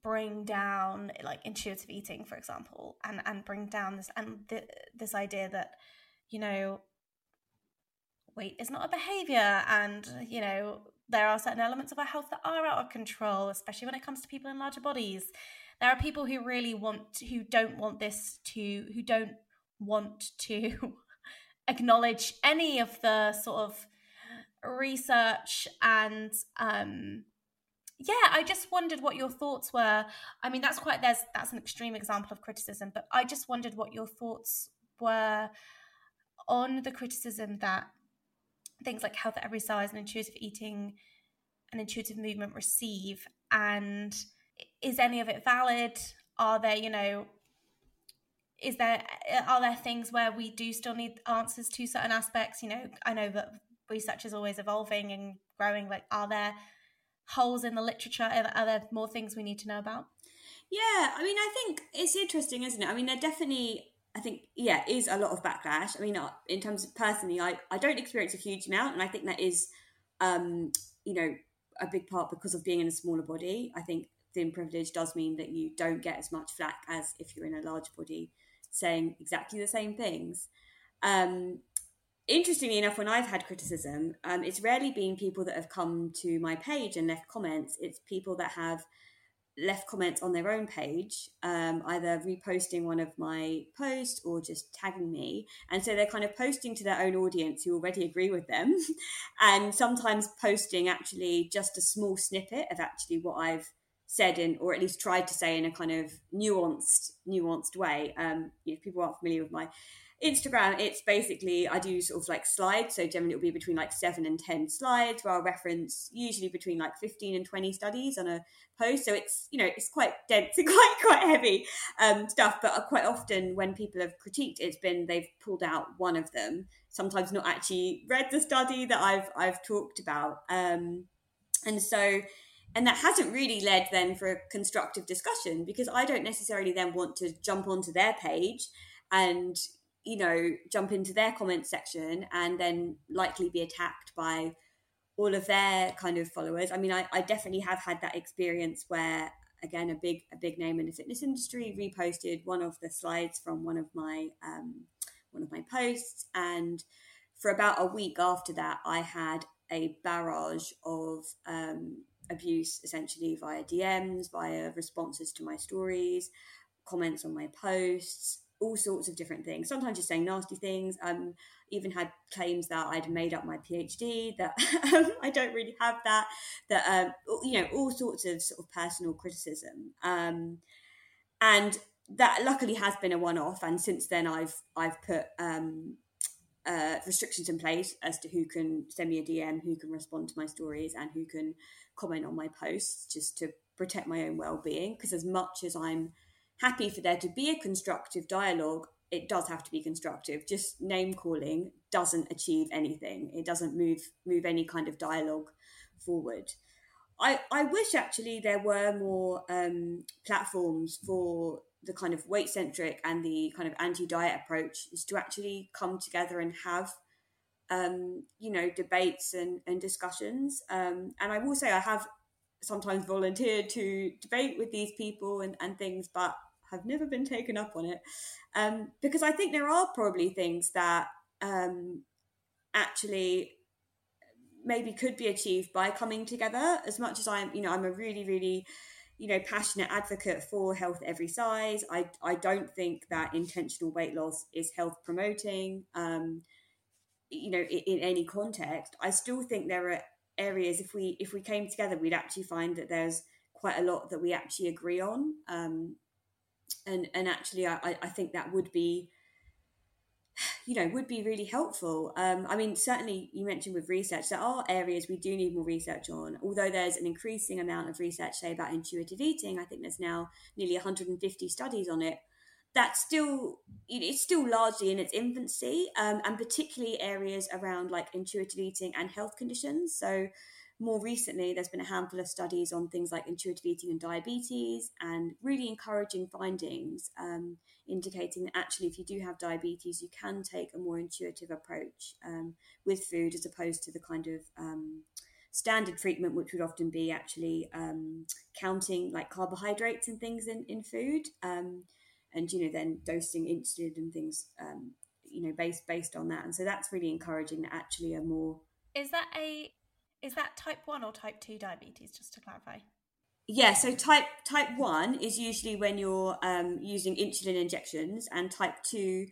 bring down like intuitive eating, for example, and and bring down this and th- this idea that you know weight is not a behavior, and you know there are certain elements of our health that are out of control, especially when it comes to people in larger bodies there are people who really want who don't want this to who don't want to [LAUGHS] acknowledge any of the sort of research and um yeah i just wondered what your thoughts were. I mean that's quite there's that's an extreme example of criticism but i just wondered what your thoughts were on the criticism that things like health at every size and intuitive eating and intuitive movement receive and is any of it valid? Are there, you know, is there are there things where we do still need answers to certain aspects? You know, I know that research is always evolving and growing. Like, are there holes in the literature? Are there more things we need to know about? Yeah, I mean, I think it's interesting, isn't it? I mean, there definitely, I think, yeah, is a lot of backlash. I mean, uh, in terms of personally, I, I don't experience a huge amount, and I think that is, um, you know, a big part because of being in a smaller body. I think thin privilege does mean that you don't get as much flack as if you're in a large body saying exactly the same things. Um, interestingly enough, when I've had criticism, um, it's rarely been people that have come to my page and left comments. It's people that have left comments on their own page, um, either reposting one of my posts or just tagging me. And so they're kind of posting to their own audience who already agree with them, [LAUGHS] and sometimes posting actually just a small snippet of actually what I've said in, or at least tried to say in a kind of nuanced, nuanced way. Um, if people aren't familiar with my Instagram, it's basically I do sort of like slides. So generally it'll be between like seven and ten slides where I'll reference usually between like fifteen and twenty studies on a post. So it's you know it's quite dense [LAUGHS] and quite quite heavy um, stuff. But quite often when people have critiqued, it's been they've pulled out one of them. Sometimes not actually read the study that I've I've talked about. Um, and so and that hasn't really led then for a constructive discussion because I don't necessarily then want to jump onto their page and you know jump into their comment section and then likely be attacked by all of their kind of followers. I mean, I, I definitely have had that experience where again a big a big name in the fitness industry reposted one of the slides from one of my um, one of my posts and for about a week after that I had a barrage of um, abuse essentially via DMs, via responses to my stories, comments on my posts, all sorts of different things. Sometimes just saying nasty things. Um, even had claims that I'd made up my PhD, that [LAUGHS] um, I don't really have that. That um, you know, all sorts of sort of personal criticism. Um, and that luckily has been a one-off. And since then, I've I've put um, uh, restrictions in place as to who can send me a DM, who can respond to my stories, and who can comment on my posts, just to protect my own well-being. Because as much as I'm happy for there to be a constructive dialogue, it does have to be constructive. Just name calling doesn't achieve anything. It doesn't move move any kind of dialogue forward. I, I wish actually there were more um, platforms for the kind of weight centric and the kind of anti diet approach is to actually come together and have um, you know debates and, and discussions. Um, and I will say I have sometimes volunteered to debate with these people and, and things, but have never been taken up on it. Um, because I think there are probably things that um, actually maybe could be achieved by coming together. As much as i'm you know i'm a really really you know passionate advocate for health every size i i don't think that intentional weight loss is health promoting. Um you know in, in any context i still think there are areas if we if we came together we'd actually find that there's quite a lot that we actually agree on um and and actually i i think that would be [SIGHS] you know would be really helpful. Um, i mean certainly you mentioned with research there are areas we do need more research on. Although there's an increasing amount of research say about intuitive eating i think there's now nearly 150 studies on it that's still it's still largely in its infancy um, and particularly areas around like intuitive eating and health conditions. So more recently, there's been a handful of studies on things like intuitive eating and diabetes, and really encouraging findings um, indicating that actually, if you do have diabetes, you can take a more intuitive approach um, with food as opposed to the kind of um, standard treatment, which would often be actually um, counting like carbohydrates and things in, in food, um, and you know then dosing insulin and things, um, you know, based based on that. And so that's really encouraging that actually a more is that a is that type 1 or type 2 diabetes, just to clarify? Yeah, so type type one is usually when you're um, using insulin injections, and type two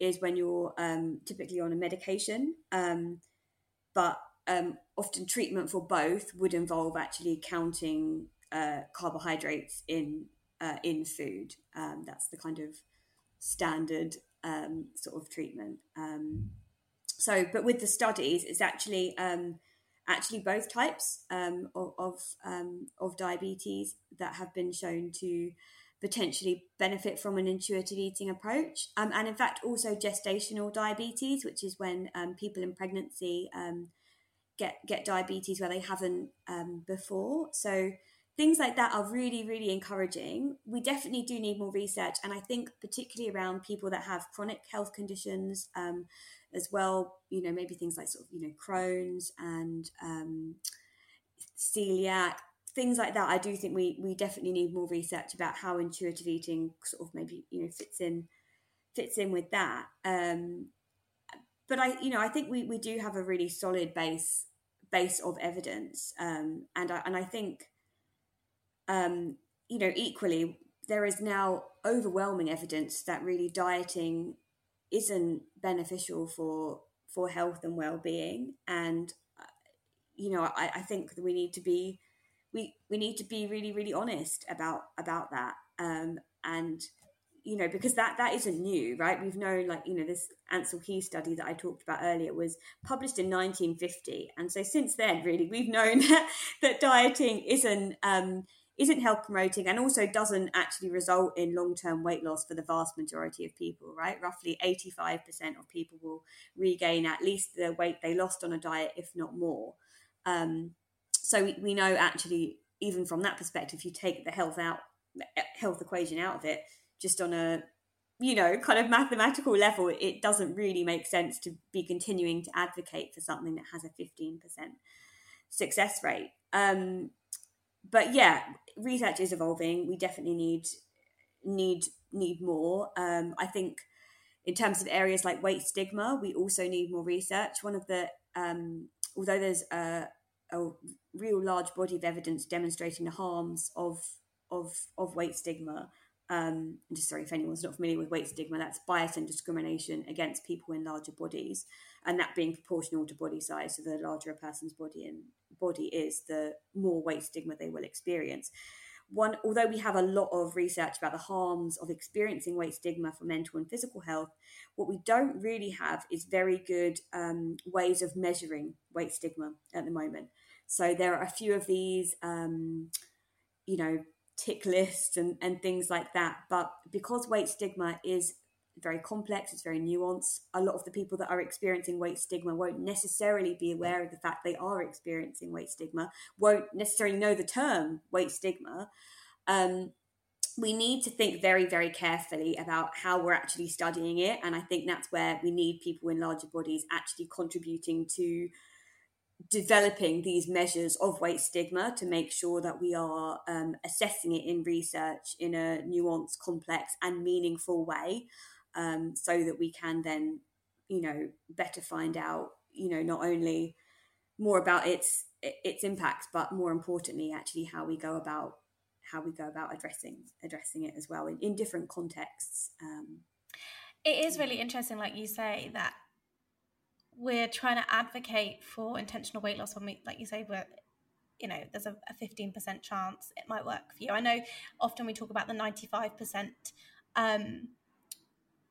is when you're um, typically on a medication. Um, but um, often treatment for both would involve actually counting uh, carbohydrates in uh, in food. Um, that's the kind of standard um, sort of treatment. so, but with the studies, it's actually actually both types um, of of, um, of, diabetes that have been shown to potentially benefit from an intuitive eating approach, um, and in fact also gestational diabetes, which is when um, people in pregnancy um, get get diabetes where they haven't um, before. So things like that are really really encouraging. We definitely do need more research, and I think particularly around people that have chronic health conditions as well. You know, maybe things like sort of you know Crohn's and um, celiac, things like that. I do think we we definitely need more research about how intuitive eating sort of maybe you know fits in fits in with that. Um, but I you know I think we we do have a really solid base base of evidence, um, and I and I think um, you know equally there is now overwhelming evidence that really dieting isn't beneficial for for health and well-being. And uh, you know I, I think that we need to be we we need to be really really honest about about that. Um, and you know because that that isn't new right? We've known like you know this Ancel Keys study that I talked about earlier was published in 1950 and so since then really we've known that, [LAUGHS] that dieting isn't um, isn't health promoting and also doesn't actually result in long term weight loss for the vast majority of people, right? Roughly 85% of people will regain at least the weight they lost on a diet, if not more. Um, so we, we know actually, even from that perspective, if you take the health out, health equation out of it, just on a you know, kind of mathematical level, it doesn't really make sense to be continuing to advocate for something that has a 15% success rate. Um, but yeah, research is evolving. We definitely need need need more. Um, I think in terms of areas like weight stigma, we also need more research. One of the um, although there's a, a real large body of evidence demonstrating the harms of of of weight stigma. Um, just sorry if anyone's not familiar with weight stigma, that's bias and discrimination against people in larger bodies, and that being proportional to body size. So the larger a person's body and body is, the more weight stigma they will experience. one, although we have a lot of research about the harms of experiencing weight stigma for mental and physical health, what we don't really have is very good um, ways of measuring weight stigma at the moment. So there are a few of these, um, you know, tick lists and, and things like that. But because weight stigma is very complex, it's very nuanced. A lot of the people that are experiencing weight stigma won't necessarily be aware of the fact they are experiencing weight stigma, won't necessarily know the term weight stigma. Um, we need to think very, very carefully about how we're actually studying it. And I think that's where we need people in larger bodies actually contributing to developing these measures of weight stigma to make sure that we are um, assessing it in research in a nuanced, complex, and meaningful way um, so that we can then, you know, better find out, you know, not only more about its its impacts, but more importantly, actually how we go about how we go about addressing addressing it as well in, in different contexts. Um, it is really interesting, like you say, that we're trying to advocate for intentional weight loss when we, like you say, we're you know there's a, a 15% chance it might work for you i know often we talk about the 95% um,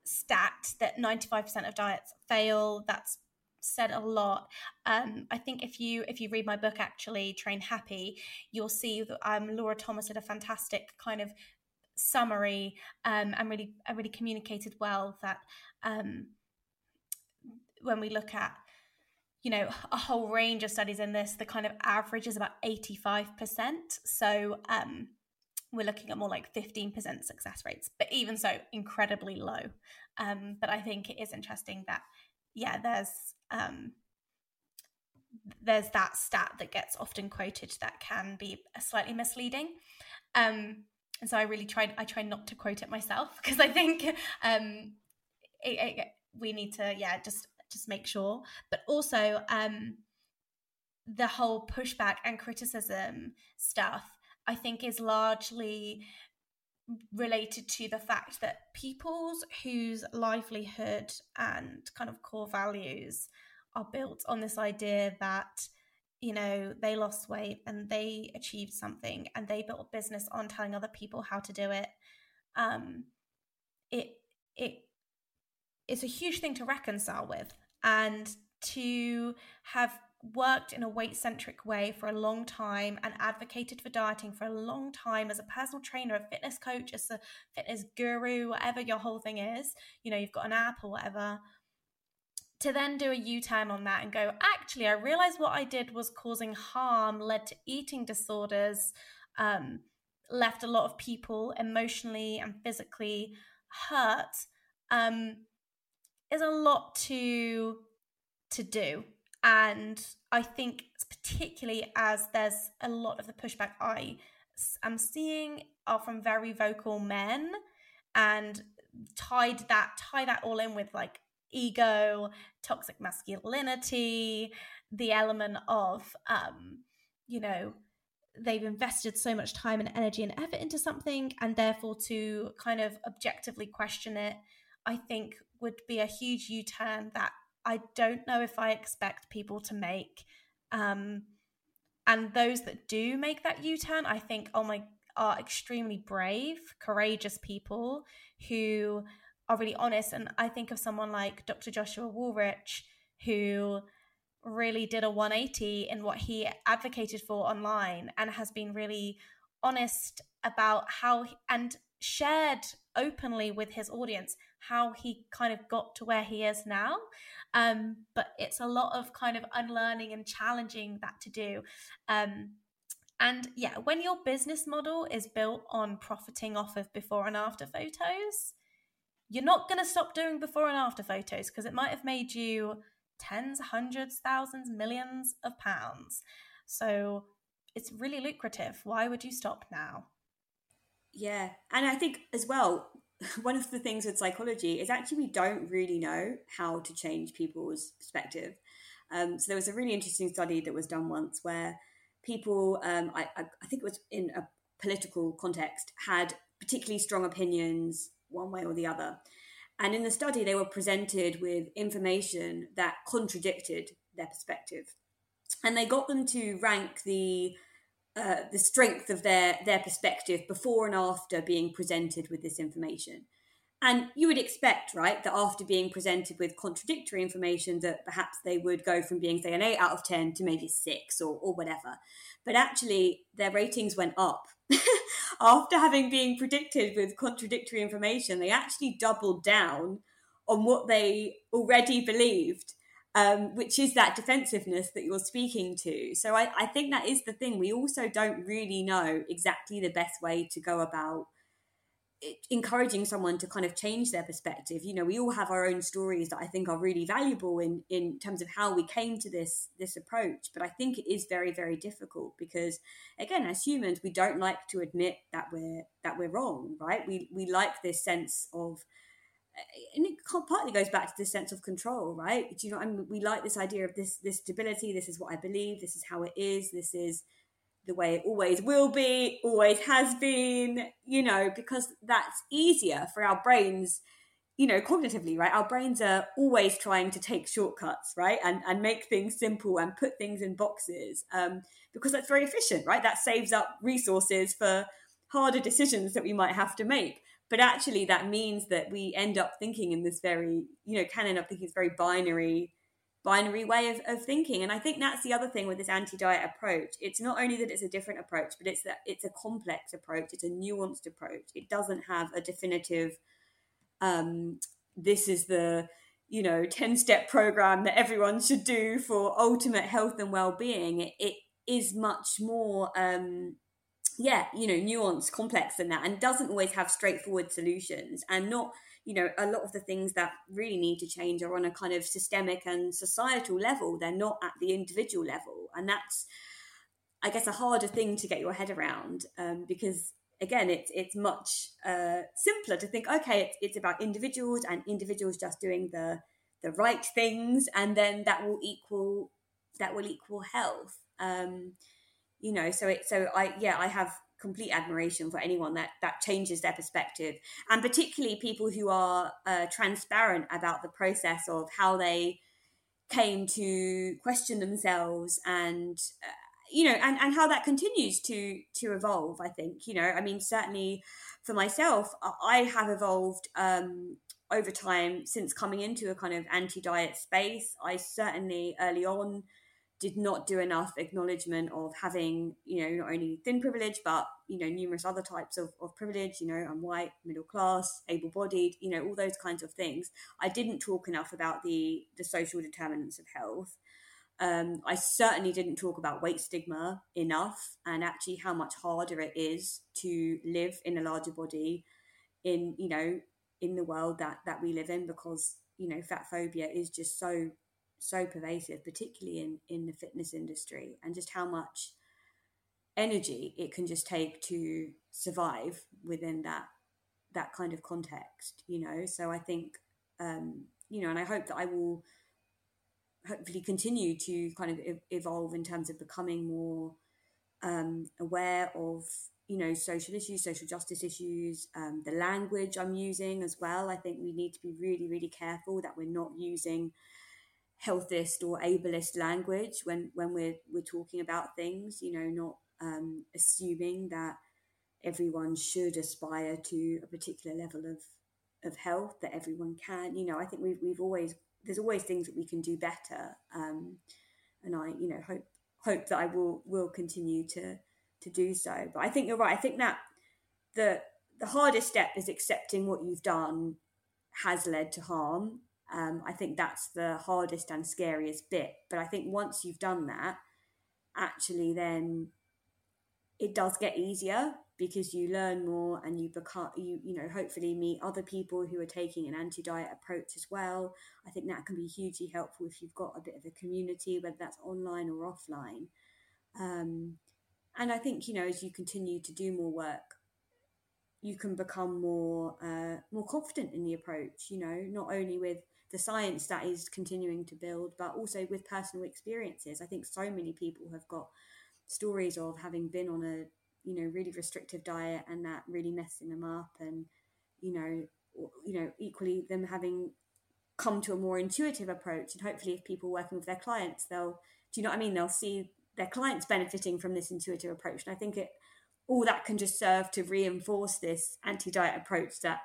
stat that 95% of diets fail. That's said a lot. Um, i think if you if you read my book actually train happy you'll see that um, laura thomas did a fantastic kind of summary um, and really and really communicated well that um, when we look at you know a whole range of studies in this the kind of average is about 85% so um, we're looking at more like 15% success rates, but even so, incredibly low. Um, but I think it is interesting that, yeah, there's um, there's that stat that gets often quoted that can be slightly misleading. Um, and so I really try I try not to quote it myself [LAUGHS] because I think um, it, it, we need to yeah just just make sure. But also um, the whole pushback and criticism stuff I think is largely related to the fact that people's whose livelihood and kind of core values are built on this idea that you know they lost weight and they achieved something and they built a business on telling other people how to do it um it it it's a huge thing to reconcile with. And to have worked in a weight centric way for a long time and advocated for dieting for a long time as a personal trainer, a fitness coach, as a fitness guru, whatever your whole thing is, you know, you've got an app or whatever, to then do a U turn on that and go, actually, I realized what I did was causing harm, led to eating disorders, um, left a lot of people emotionally and physically hurt, um, is a lot to to do and I think, particularly as there's a lot of the pushback I am seeing are from very vocal men and tied that tie that all in with like ego toxic masculinity the element of um you know they've invested so much time and energy and effort into something and therefore to kind of objectively question it i think would be a huge u-turn that I don't know if I expect people to make. Um, and those that do make that U turn, I think, oh my, are extremely brave, courageous people who are really honest. And I think of someone like Dr. Joshua Wolrich, who really did a 180 in what he advocated for online and has been really honest about how and shared openly with his audience how he kind of got to where he is now. Um, but it's a lot of kind of unlearning and challenging that to do. Um, and yeah, when your business model is built on profiting off of before and after photos, you're not going to stop doing before and after photos because it might have made you tens, hundreds, thousands, millions of pounds. So it's really lucrative. Why would you stop now? Yeah. And I think as well, [LAUGHS] one of the things with psychology is actually we don't really know how to change people's perspective. Um, so there was a really interesting study that was done once where people, um, I, I, think it was in a political context, had particularly strong opinions one way or the other. And in the study, they were presented with information that contradicted their perspective. And they got them to rank the uh, the strength of their their perspective before and after being presented with this information. And you would expect, right, that after being presented with contradictory information, that perhaps they would go from being, say, an eight out of 10 to maybe six or, or whatever. But actually, their ratings went up. [LAUGHS] after having been predicted with contradictory information, they actually doubled down on what they already believed um, which is that defensiveness that you're speaking to. So I, I think that is the thing. We also don't really know exactly the best way to go about encouraging someone to kind of change their perspective you know we all have our own stories that i think are really valuable in in terms of how we came to this this approach but i think it is very very difficult because again as humans we don't like to admit that we're that we're wrong right we we like this sense of and it partly goes back to this sense of control, right? Do you know? I mean, we like this idea of this this stability. This is what I believe. This is how it is. This is the way it always will be, always has been. You know, because that's easier for our brains. You know, cognitively, right? Our brains are always trying to take shortcuts, right, and and make things simple and put things in boxes, um, because that's very efficient, right? That saves up resources for harder decisions that we might have to make but actually that means that we end up thinking in this very you know can end up thinking it's very binary binary way of, of thinking. And i think that's the other thing with this anti-diet approach. It's not only that it's a different approach but it's that it's a complex approach. It's a nuanced approach. It doesn't have a definitive um this is the you know 10 step program that everyone should do for ultimate health and well-being. It, it is much more um yeah, you know, nuanced, complex than that, and doesn't always have straightforward solutions. And not, you know, a lot of the things that really need to change are on a kind of systemic and societal level. They're not at the individual level, and that's, I guess, a harder thing to get your head around um, because again, it's it's much uh, simpler to think, okay, it's, it's about individuals and individuals just doing the the right things, and then that will equal that will equal health. Um, you know so it so i yeah i have complete admiration for anyone that that changes their perspective and particularly people who are uh, transparent about the process of how they came to question themselves and uh, you know and and how that continues to to evolve i think you know. I mean certainly for myself i have evolved um over time since coming into a kind of anti-diet space. I certainly early on did not do enough acknowledgement of having, you know, not only thin privilege, but, you know, numerous other types of, of privilege. You know, I'm white, middle class, able bodied, you know, all those kinds of things. I didn't talk enough about the, the social determinants of health. Um, I certainly didn't talk about weight stigma enough and actually how much harder it is to live in a larger body in, you know, in the world that, that we live in because, you know, fat phobia is just so so pervasive, particularly in in the fitness industry, and just how much energy it can just take to survive within that that kind of context. You know, so I think um, you know, and I hope that I will hopefully continue to kind of evolve in terms of becoming more um, aware of you know social issues social justice issues um, the language i'm using as well i think we need to be really really careful that we're not using healthist or ableist language when when we're we're talking about things you know not um, assuming that everyone should aspire to a particular level of of health that everyone can. You know i think we've, we've always there's always things that we can do better um, and i you know hope hope that i will will continue to to do so. But i think you're right. I think that the the hardest step is accepting what you've done has led to harm um, I think that's the hardest and scariest bit. But I think once you've done that, actually, then it does get easier because you learn more and you become you you know hopefully meet other people who are taking an anti-diet approach as well i think that can be hugely helpful if you've got a bit of a community whether that's online or offline um, and i think you know as you continue to do more work you can become more uh, more confident in the approach you know not only with the science that is continuing to build, but also with personal experiences. I think so many people have got stories of having been on a you know really restrictive diet and that really messing them up, and you know you know equally them having come to a more intuitive approach. And hopefully, if people working with their clients, they'll do you know what I mean? They'll see their clients benefiting from this intuitive approach. And I think it all that can just serve to reinforce this anti-diet approach that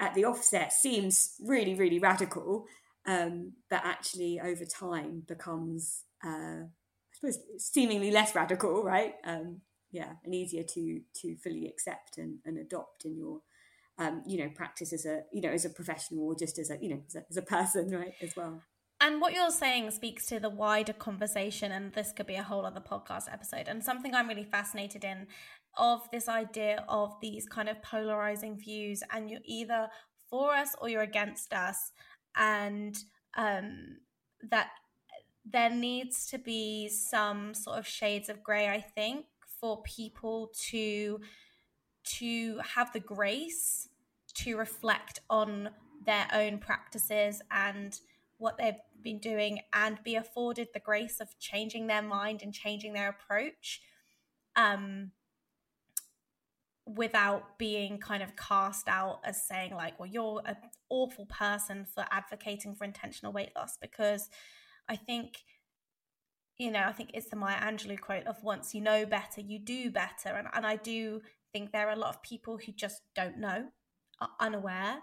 at the offset seems really, really radical, um, but actually over time becomes, uh, I suppose, seemingly less radical, right? Um, yeah, and easier to to fully accept and, and adopt in your, um, you know, practice as a you know as a professional or just as a you know as a, as a person, right, as well. And what you're saying speaks to the wider conversation, and this could be a whole other podcast episode. And something I'm really fascinated in of this idea of these kind of polarizing views, and you're either for us or you're against us, and um, that there needs to be some sort of shades of gray, I think, for people to to have the grace to reflect on their own practices and what they've been doing and be afforded the grace of changing their mind and changing their approach. Um, without being kind of cast out as saying like well you're an awful person for advocating for intentional weight loss because i think you know i think it's the maya angelou quote of once you know better you do better and, and i do think there are a lot of people who just don't know are unaware.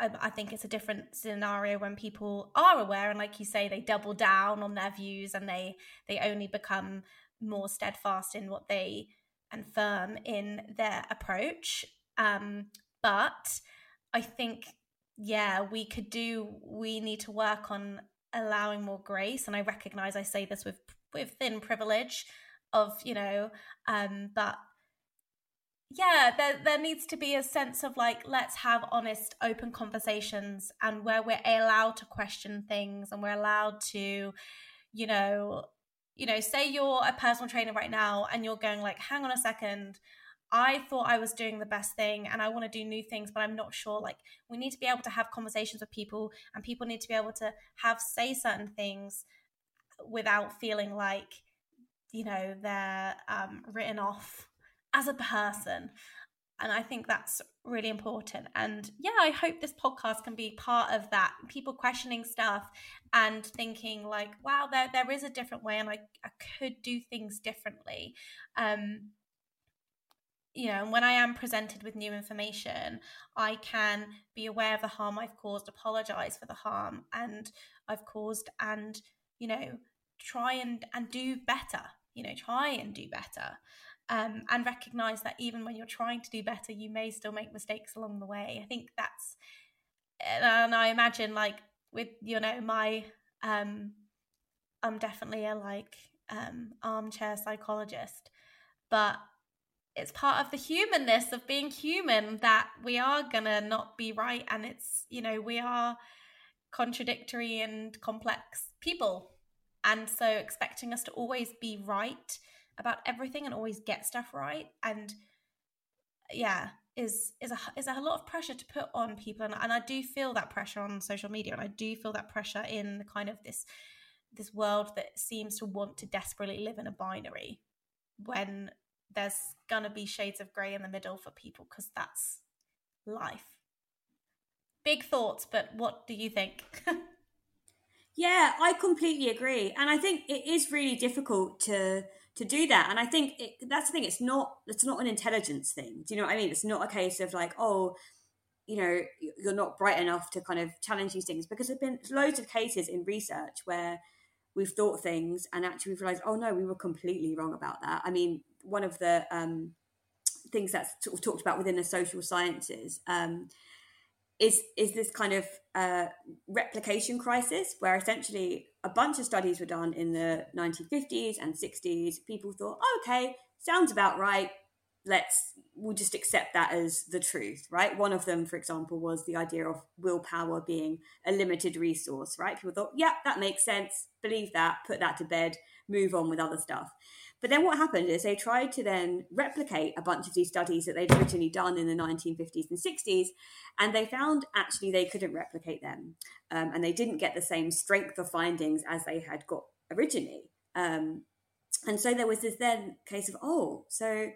I, think it's a different scenario when people are aware and like you say they double down on their views and they they only become more steadfast in what they and firm in their approach. Um but i think yeah we could do we need to work on allowing more grace. And i recognize i say this with with thin privilege of you know um but yeah there there needs to be a sense of like let's have honest open conversations and where we're allowed to question things and we're allowed to you know you know say you're a personal trainer right now and you're going like hang on a second I thought I was doing the best thing and I want to do new things, but I'm not sure. Like, we need to be able to have conversations with people, and people need to be able to have say certain things without feeling like, you know, they're um, written off as a person. And I think that's really important. And yeah, I hope this podcast can be part of that. People questioning stuff and thinking like, wow, there there is a different way and I, I could do things differently. Um you know, and when I am presented with new information, I can be aware of the harm I've caused, apologize for the harm and I've caused and, you know, try and and do better, you know, try and do better um, and recognize that even when you're trying to do better, you may still make mistakes along the way. I think that's, and I imagine like with you know my, um, I'm definitely a like um, armchair psychologist, but it's part of the humanness of being human that we are gonna not be right, and it's you know we are contradictory and complex people, and so expecting us to always be right about everything and always get stuff right. And yeah is is a is a lot of pressure to put on people. And, and I do feel that pressure on social media and I do feel that pressure in the kind of this this world that seems to want to desperately live in a binary when there's gonna be shades of grey in the middle for people because that's life. Big thoughts but what do you think? [LAUGHS] Yeah i completely agree. And i think it is really difficult to to do that. And I think it, that's the thing. It's not it's not an intelligence thing. Do you know what I mean? It's not a case of like, oh, you know, you're not bright enough to kind of challenge these things because there've been loads of cases in research where we've thought things and actually we've realized, oh no, we were completely wrong about that. I mean, one of the um, things that's sort of talked about within the social sciences um, is is this kind of uh, replication crisis where essentially a bunch of studies were done in the 1950s and 60s. People thought, oh, okay, sounds about right. Let's we'll just accept that as the truth, right? One of them, for example, was the idea of willpower being a limited resource, right? People thought, yeah, that makes sense. Believe that, put that to bed, move on with other stuff. But then what happened is they tried to then replicate a bunch of these studies that they'd originally done in the 1950s and 60s, and they found actually they couldn't replicate them. Um, and they didn't get the same strength of findings as they had got originally. Um, and so there was this then case of, oh, so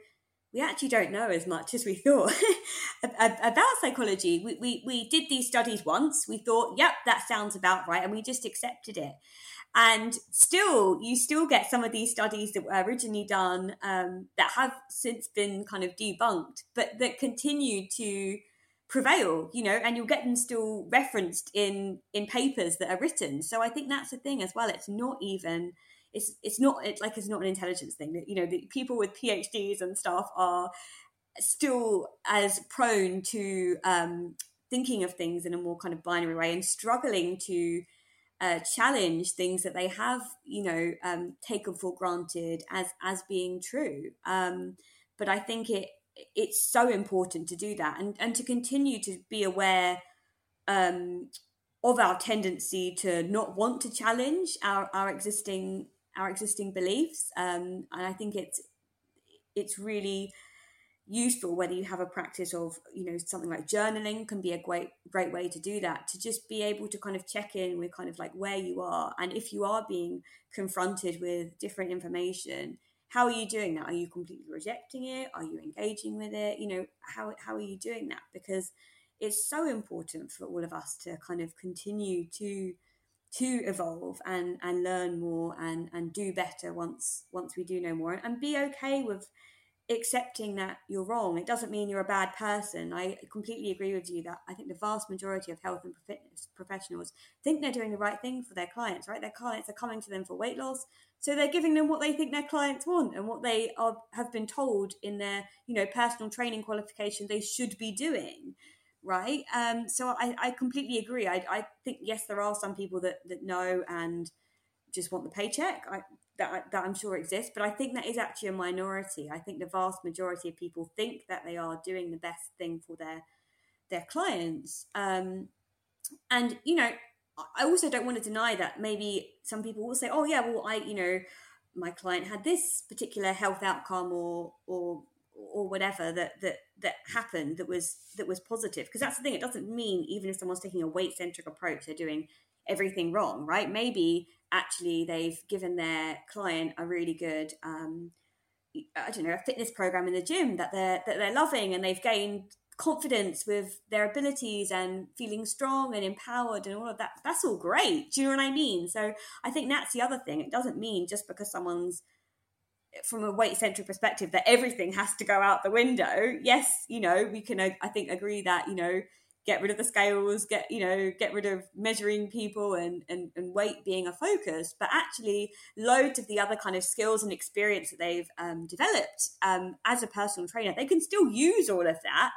we actually don't know as much as we thought [LAUGHS] about psychology. We, we, we did these studies once, we thought, yep, that sounds about right, and we just accepted it. And still, you still get some of these studies that were originally done um, that have since been kind of debunked, but that continue to prevail you know and you'll get them still referenced in in papers that are written. So i think that's the thing as well. It's not even it's it's not it's like it's not an intelligence thing that you know the people with phds and stuff are still as prone to um, thinking of things in a more kind of binary way and struggling to uh, challenge things that they have you know um, taken for granted as as being true um, but i think it it's so important to do that and and to continue to be aware um, of our tendency to not want to challenge our, our existing our existing beliefs. Um, and I think it's it's really useful whether you have a practice of you know something like journaling can be a great great way to do that to just be able to kind of check in with kind of like where you are and if you are being confronted with different information how are you doing that? Are you completely rejecting it? Are you engaging with it? You know how, how are you doing that? Because it's so important for all of us to kind of continue to to evolve and and learn more and and do better once once we do know more and be okay with accepting that you're wrong it doesn't mean you're a bad person i completely agree with you that i think the vast majority of health and fitness professionals think they're doing the right thing for their clients right their clients are coming to them for weight loss so they're giving them what they think their clients want and what they are have been told in their you know personal training qualification they should be doing right? Um, so I, I completely agree. I, I think yes, there are some people that that know and just want the paycheck. I, that that I'm sure exists, but I think that is actually a minority. I think the vast majority of people think that they are doing the best thing for their their clients. Um, and you know, I also don't want to deny that maybe some people will say, "Oh yeah, well I you know." My client had this particular health outcome, or or or whatever that that that happened that was that was positive because that's the thing it doesn't mean even if someone's taking a weight centric approach they're doing everything wrong right maybe actually they've given their client a really good um i don't know a fitness program in the gym that they're that they're loving and they've gained confidence with their abilities and feeling strong and empowered and all of that. That's all great. Do you know what i mean? So i think that's the other thing. It doesn't mean just because someone's from a weight centric perspective that everything has to go out the window. Yes you know we can i think agree that you know get rid of the scales get you know get rid of measuring people and, and and weight being a focus but actually loads of the other kind of skills and experience that they've um, developed um, as a personal trainer they can still use all of that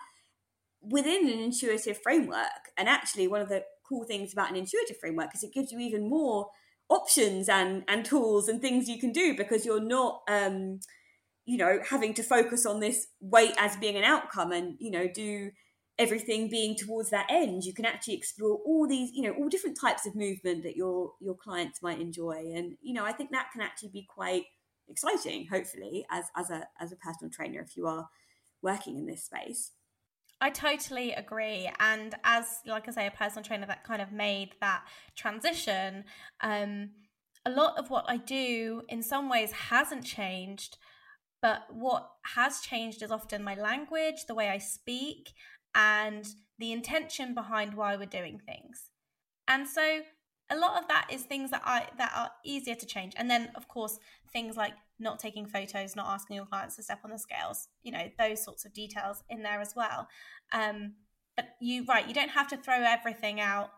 within an intuitive framework. And actually one of the cool things about an intuitive framework is it gives you even more options and and tools and things you can do because you're not um you know having to focus on this weight as being an outcome and you know do everything being towards that end you can actually explore all these you know all different types of movement that your your clients might enjoy and you know i think that can actually be quite exciting hopefully as as a as a personal trainer if you are working in this space I totally agree. And as, like I say, a personal trainer that kind of made that transition, um, a lot of what I do in some ways hasn't changed. But what has changed is often my language, the way I speak, and the intention behind why we're doing things. And so a lot of that is things that I that are easier to change. And then of course things like not taking photos, not asking your clients to step on the scales, you know, those sorts of details in there as well. Um, but you right, you don't have to throw everything out.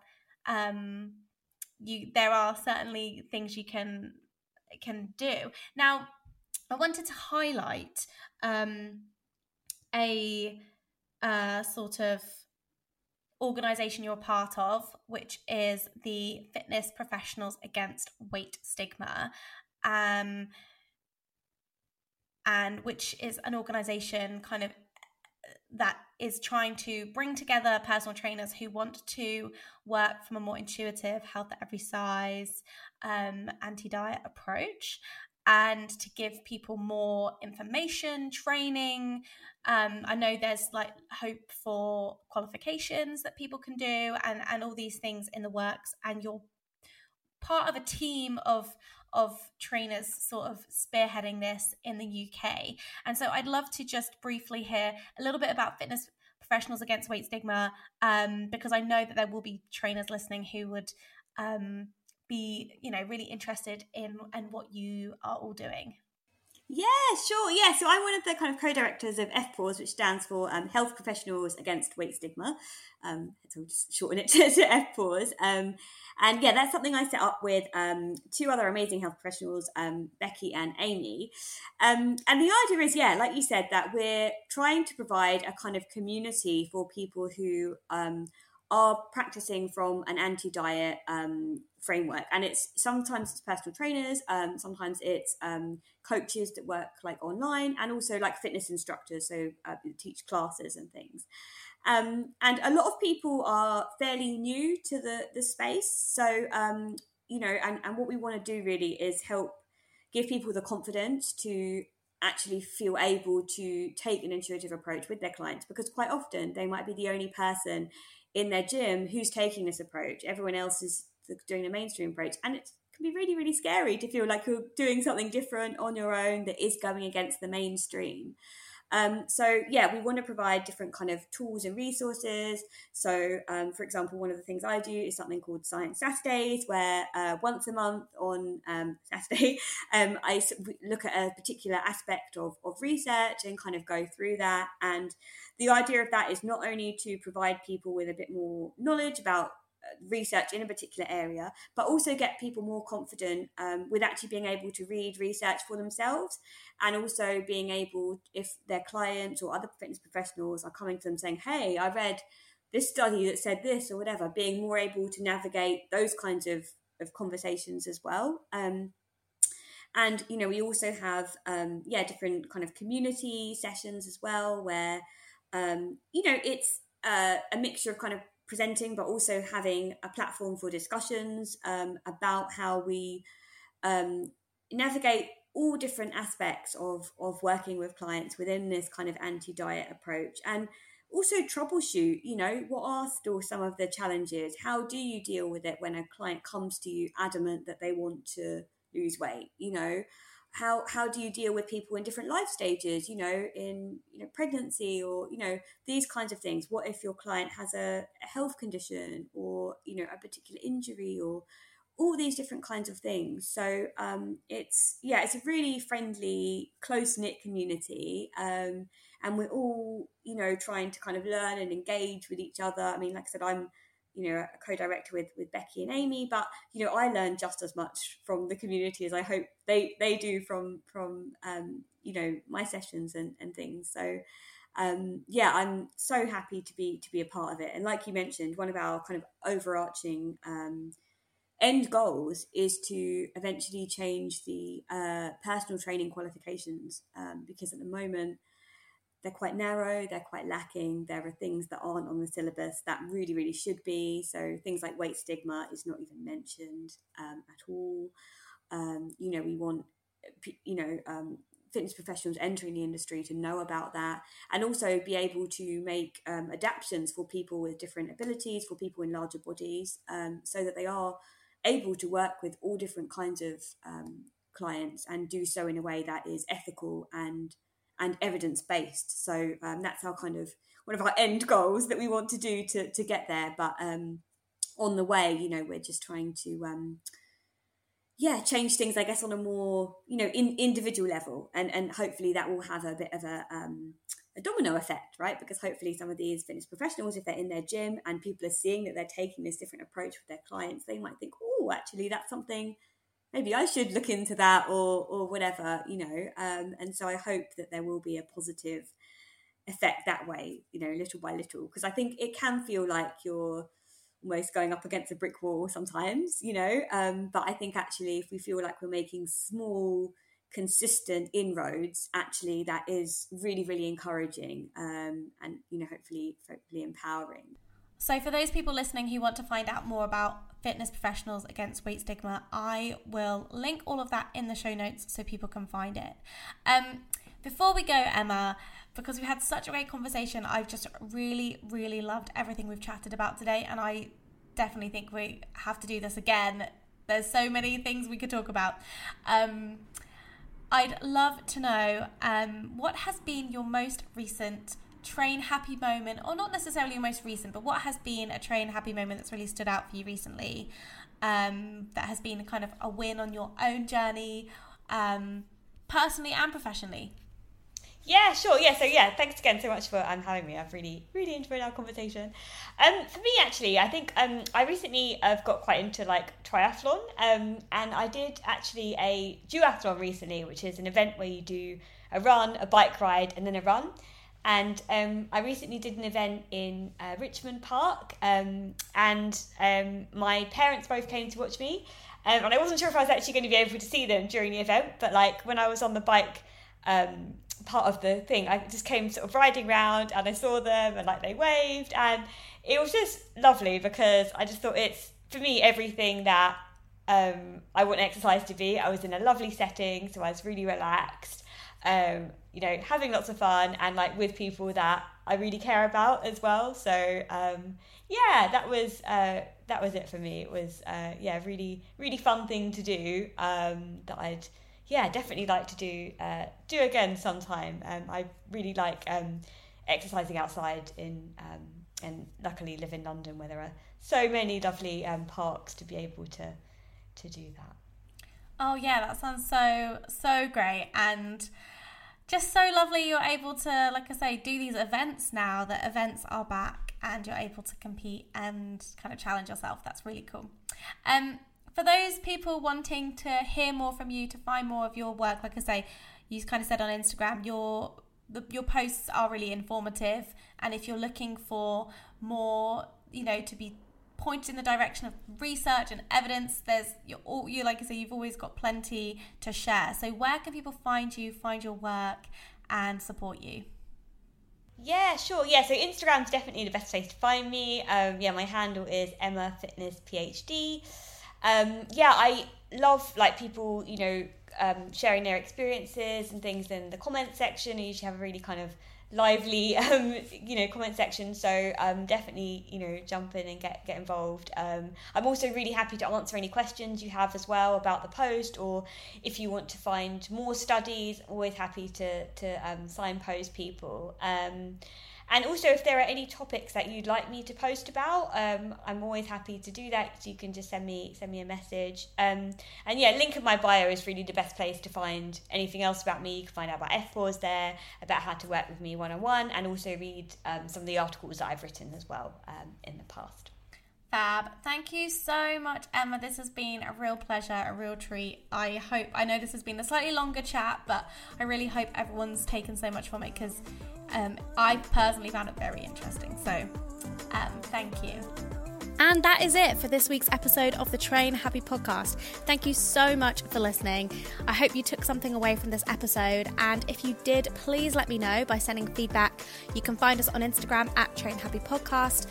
Um, you there are certainly things you can can do. Now, I wanted to highlight um, a uh, sort of organization you're part of, which is the Fitness Professionals Against Weight Stigma. Um, and which is an organization kind of that is trying to bring together personal trainers who want to work from a more intuitive health at every size um, anti-diet approach and to give people more information training um, i know there's like hope for qualifications that people can do and and all these things in the works and you're part of a team of of trainers sort of spearheading this in the UK. And so I'd love to just briefly hear a little bit about fitness professionals against weight stigma, um, because I know that there will be trainers listening who would um, be, you know, really interested in and what you are all doing. Yeah, sure. Yeah, so I'm one of the kind of co-directors of FPAWS, which stands for um, Health Professionals Against Weight Stigma. Um, so I'll just shorten it [LAUGHS] to, to FPAWS. Um, and yeah, that's something I set up with um, two other amazing health professionals, um, Becky and Amy. Um, and the idea is, yeah, like you said, that we're trying to provide a kind of community for people who are practicing from an anti-diet um, framework and it's sometimes it's personal trainers um, sometimes it's um, coaches that work like online and also like fitness instructors so uh, teach classes and things um, and a lot of people are fairly new to the the space so um, you know and, and what we want to do really is help give people the confidence to actually feel able to take an intuitive approach with their clients because quite often they might be the only person in their gym who's taking this approach. Everyone else is doing a mainstream approach. And it can be really, really scary to feel like you're doing something different on your own that is going against the mainstream. Um, so yeah, we want to provide different kind of tools and resources. So um, for example, one of the things I do is something called Science Saturdays, where uh, once a month on um, [LAUGHS] Saturday, um, I look at a particular aspect of, of research and kind of go through that. And the idea of that is not only to provide people with a bit more knowledge about research in a particular area, but also get people more confident um, with actually being able to read research for themselves and also being able, if their clients or other fitness professionals are coming to them saying, Hey, I read this study that said this or whatever, being more able to navigate those kinds of, of conversations as well. Um, and you know we also have um, yeah different kind of community sessions as well where um, you know it's uh, a mixture of kind of presenting, but also having a platform for discussions um, about how we um, navigate all different aspects of, of working with clients within this kind of anti diet approach. And also troubleshoot you know what are still some of the challenges? How do you deal with it when a client comes to you adamant that they want to lose weight you know how how do you deal with people in different life stages you know in you know pregnancy or you know these kinds of things? What if your client has a, a health condition or you know a particular injury or all these different kinds of things? So um, it's yeah it's a really friendly close knit community um, and we're all you know trying to kind of learn and engage with each other. I mean like i said i'm you know a co-director with with Becky and Amy but you know I learn just as much from the community as I hope they they do from from um, you know my sessions and, and things. So um, yeah I'm so happy to be to be a part of it. And like you mentioned one of our kind of overarching um, end goals is to eventually change the uh, personal training qualifications um, because at the moment they're quite narrow, they're quite lacking. There are things that aren't on the syllabus that really, really should be. So things like weight stigma is not even mentioned um, at all. Um, you know, we want, you know, um, fitness professionals entering the industry to know about that and also be able to make um, adaptations for people with different abilities, for people in larger bodies, um, so that they are able to work with all different kinds of um, clients and do so in a way that is ethical and and evidence based. So um, that's our kind of one of our end goals that we want to do to to get there. But um, on the way, you know, we're just trying to um, yeah change things, I guess, on a more you know in, individual level, and and hopefully that will have a bit of a um, a domino effect, right? Because hopefully some of these fitness professionals, if they're in their gym and people are seeing that they're taking this different approach with their clients, they might think, oh, actually, that's something maybe I should look into that or or whatever, you know. Um, and so I hope that there will be a positive effect that way, you know, little by little, because I think it can feel like you're almost going up against a brick wall sometimes, you know. Um, but I think actually, if we feel like we're making small, consistent inroads, actually, that is really, really encouraging um, and you know, hopefully, hopefully empowering. So, for those people listening who want to find out more about fitness professionals against weight stigma, I will link all of that in the show notes so people can find it. Um, before we go, Emma, because we had such a great conversation, I've just really, really loved everything we've chatted about today, and I definitely think we have to do this again. There's so many things we could talk about. Um, I'd love to know um, what has been your most recent train happy moment, or not necessarily your most recent, but what has been a train happy moment that's really stood out for you recently? um, that has been kind of a win on your own journey, um, personally and professionally. Yeah, sure. Yeah, so yeah, thanks again so much for um, having me. I've really, really enjoyed our conversation. Um, for me, actually, I think um, I recently have got quite into like triathlon, um, and I did actually a duathlon recently, which is an event where you do a run, a bike ride, and then a run. And um, I recently did an event in uh, Richmond Park, um, and um, my parents both came to watch me. Um, and I wasn't sure if I was actually going to be able to see them during the event, but like when I was on the bike um, part of the thing, I just came sort of riding around and I saw them and like they waved, and it was just lovely because I just thought it's for me everything that um, I want exercise to be. I was in a lovely setting, so I was really relaxed um, you know, having lots of fun and like with people that I really care about as well. So um, yeah, that was uh, that was it for me. It was uh, yeah, really really fun thing to do um, that I'd yeah definitely like to do uh, do again sometime. Um, I really like um, exercising outside in um, and luckily live in London where there are so many lovely um, parks to be able to to do that. Oh yeah, that sounds so so great and just so lovely you're able to like I say do these events now that events are back and you're able to compete and kind of challenge yourself. That's really cool. Um for those people wanting to hear more from you, to find more of your work, like I say, you kind of said on Instagram, your the, your posts are really informative, and if you're looking for more, you know, to be pointed in the direction of research and evidence. There's you're all you like I say, you've always got plenty to share. So where can people find you, find your work, and support you? Yeah, sure. Yeah, so Instagram's definitely the best place to find me. Um, yeah, my handle is Emma Fitness PhD. Um, yeah, I love like people, you know, um, sharing their experiences and things in the comment section. I usually have a really kind of lively [LAUGHS] um, you know comment section. So um, definitely you know jump in and get get involved. Um, i'm also really happy to answer any questions you have as well about the post or if you want to find more studies always happy to to um, signpost people. Um, and also, if there are any topics that you'd like me to post about, um, I'm always happy to do that. You can just send me send me a message. Um, and yeah, link in my bio is really the best place to find anything else about me. You can find out about FPAWS there, about how to work with me one on one, and also read um, some of the articles that I've written as well um, in the past. Fab. Thank you so much, Emma. This has been a real pleasure, a real treat. I hope, I know this has been a slightly longer chat, but I really hope everyone's taken so much from it because um, I personally found it very interesting. So, um, thank you. And that is it for this week's episode of the Train Happy podcast. Thank you so much for listening. I hope you took something away from this episode. And if you did, please let me know by sending feedback. You can find us on Instagram at Train Happy Podcast.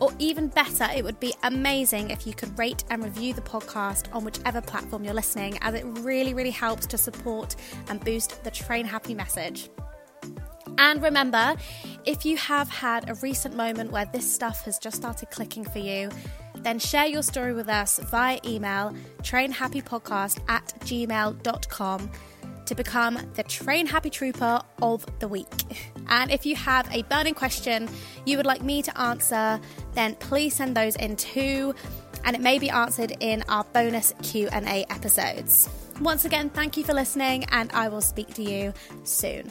Or even better, it would be amazing if you could rate and review the podcast on whichever platform you're listening, as it really, really helps to support and boost the Train Happy message. And remember, if you have had a recent moment where this stuff has just started clicking for you, then share your story with us via email trainhappypodcast at gmail.com to become the Train Happy Trooper of the week. And if you have a burning question you would like me to answer, then please send those in too, and it may be answered in our bonus Q&A episodes. Once again, thank you for listening and I will speak to you soon.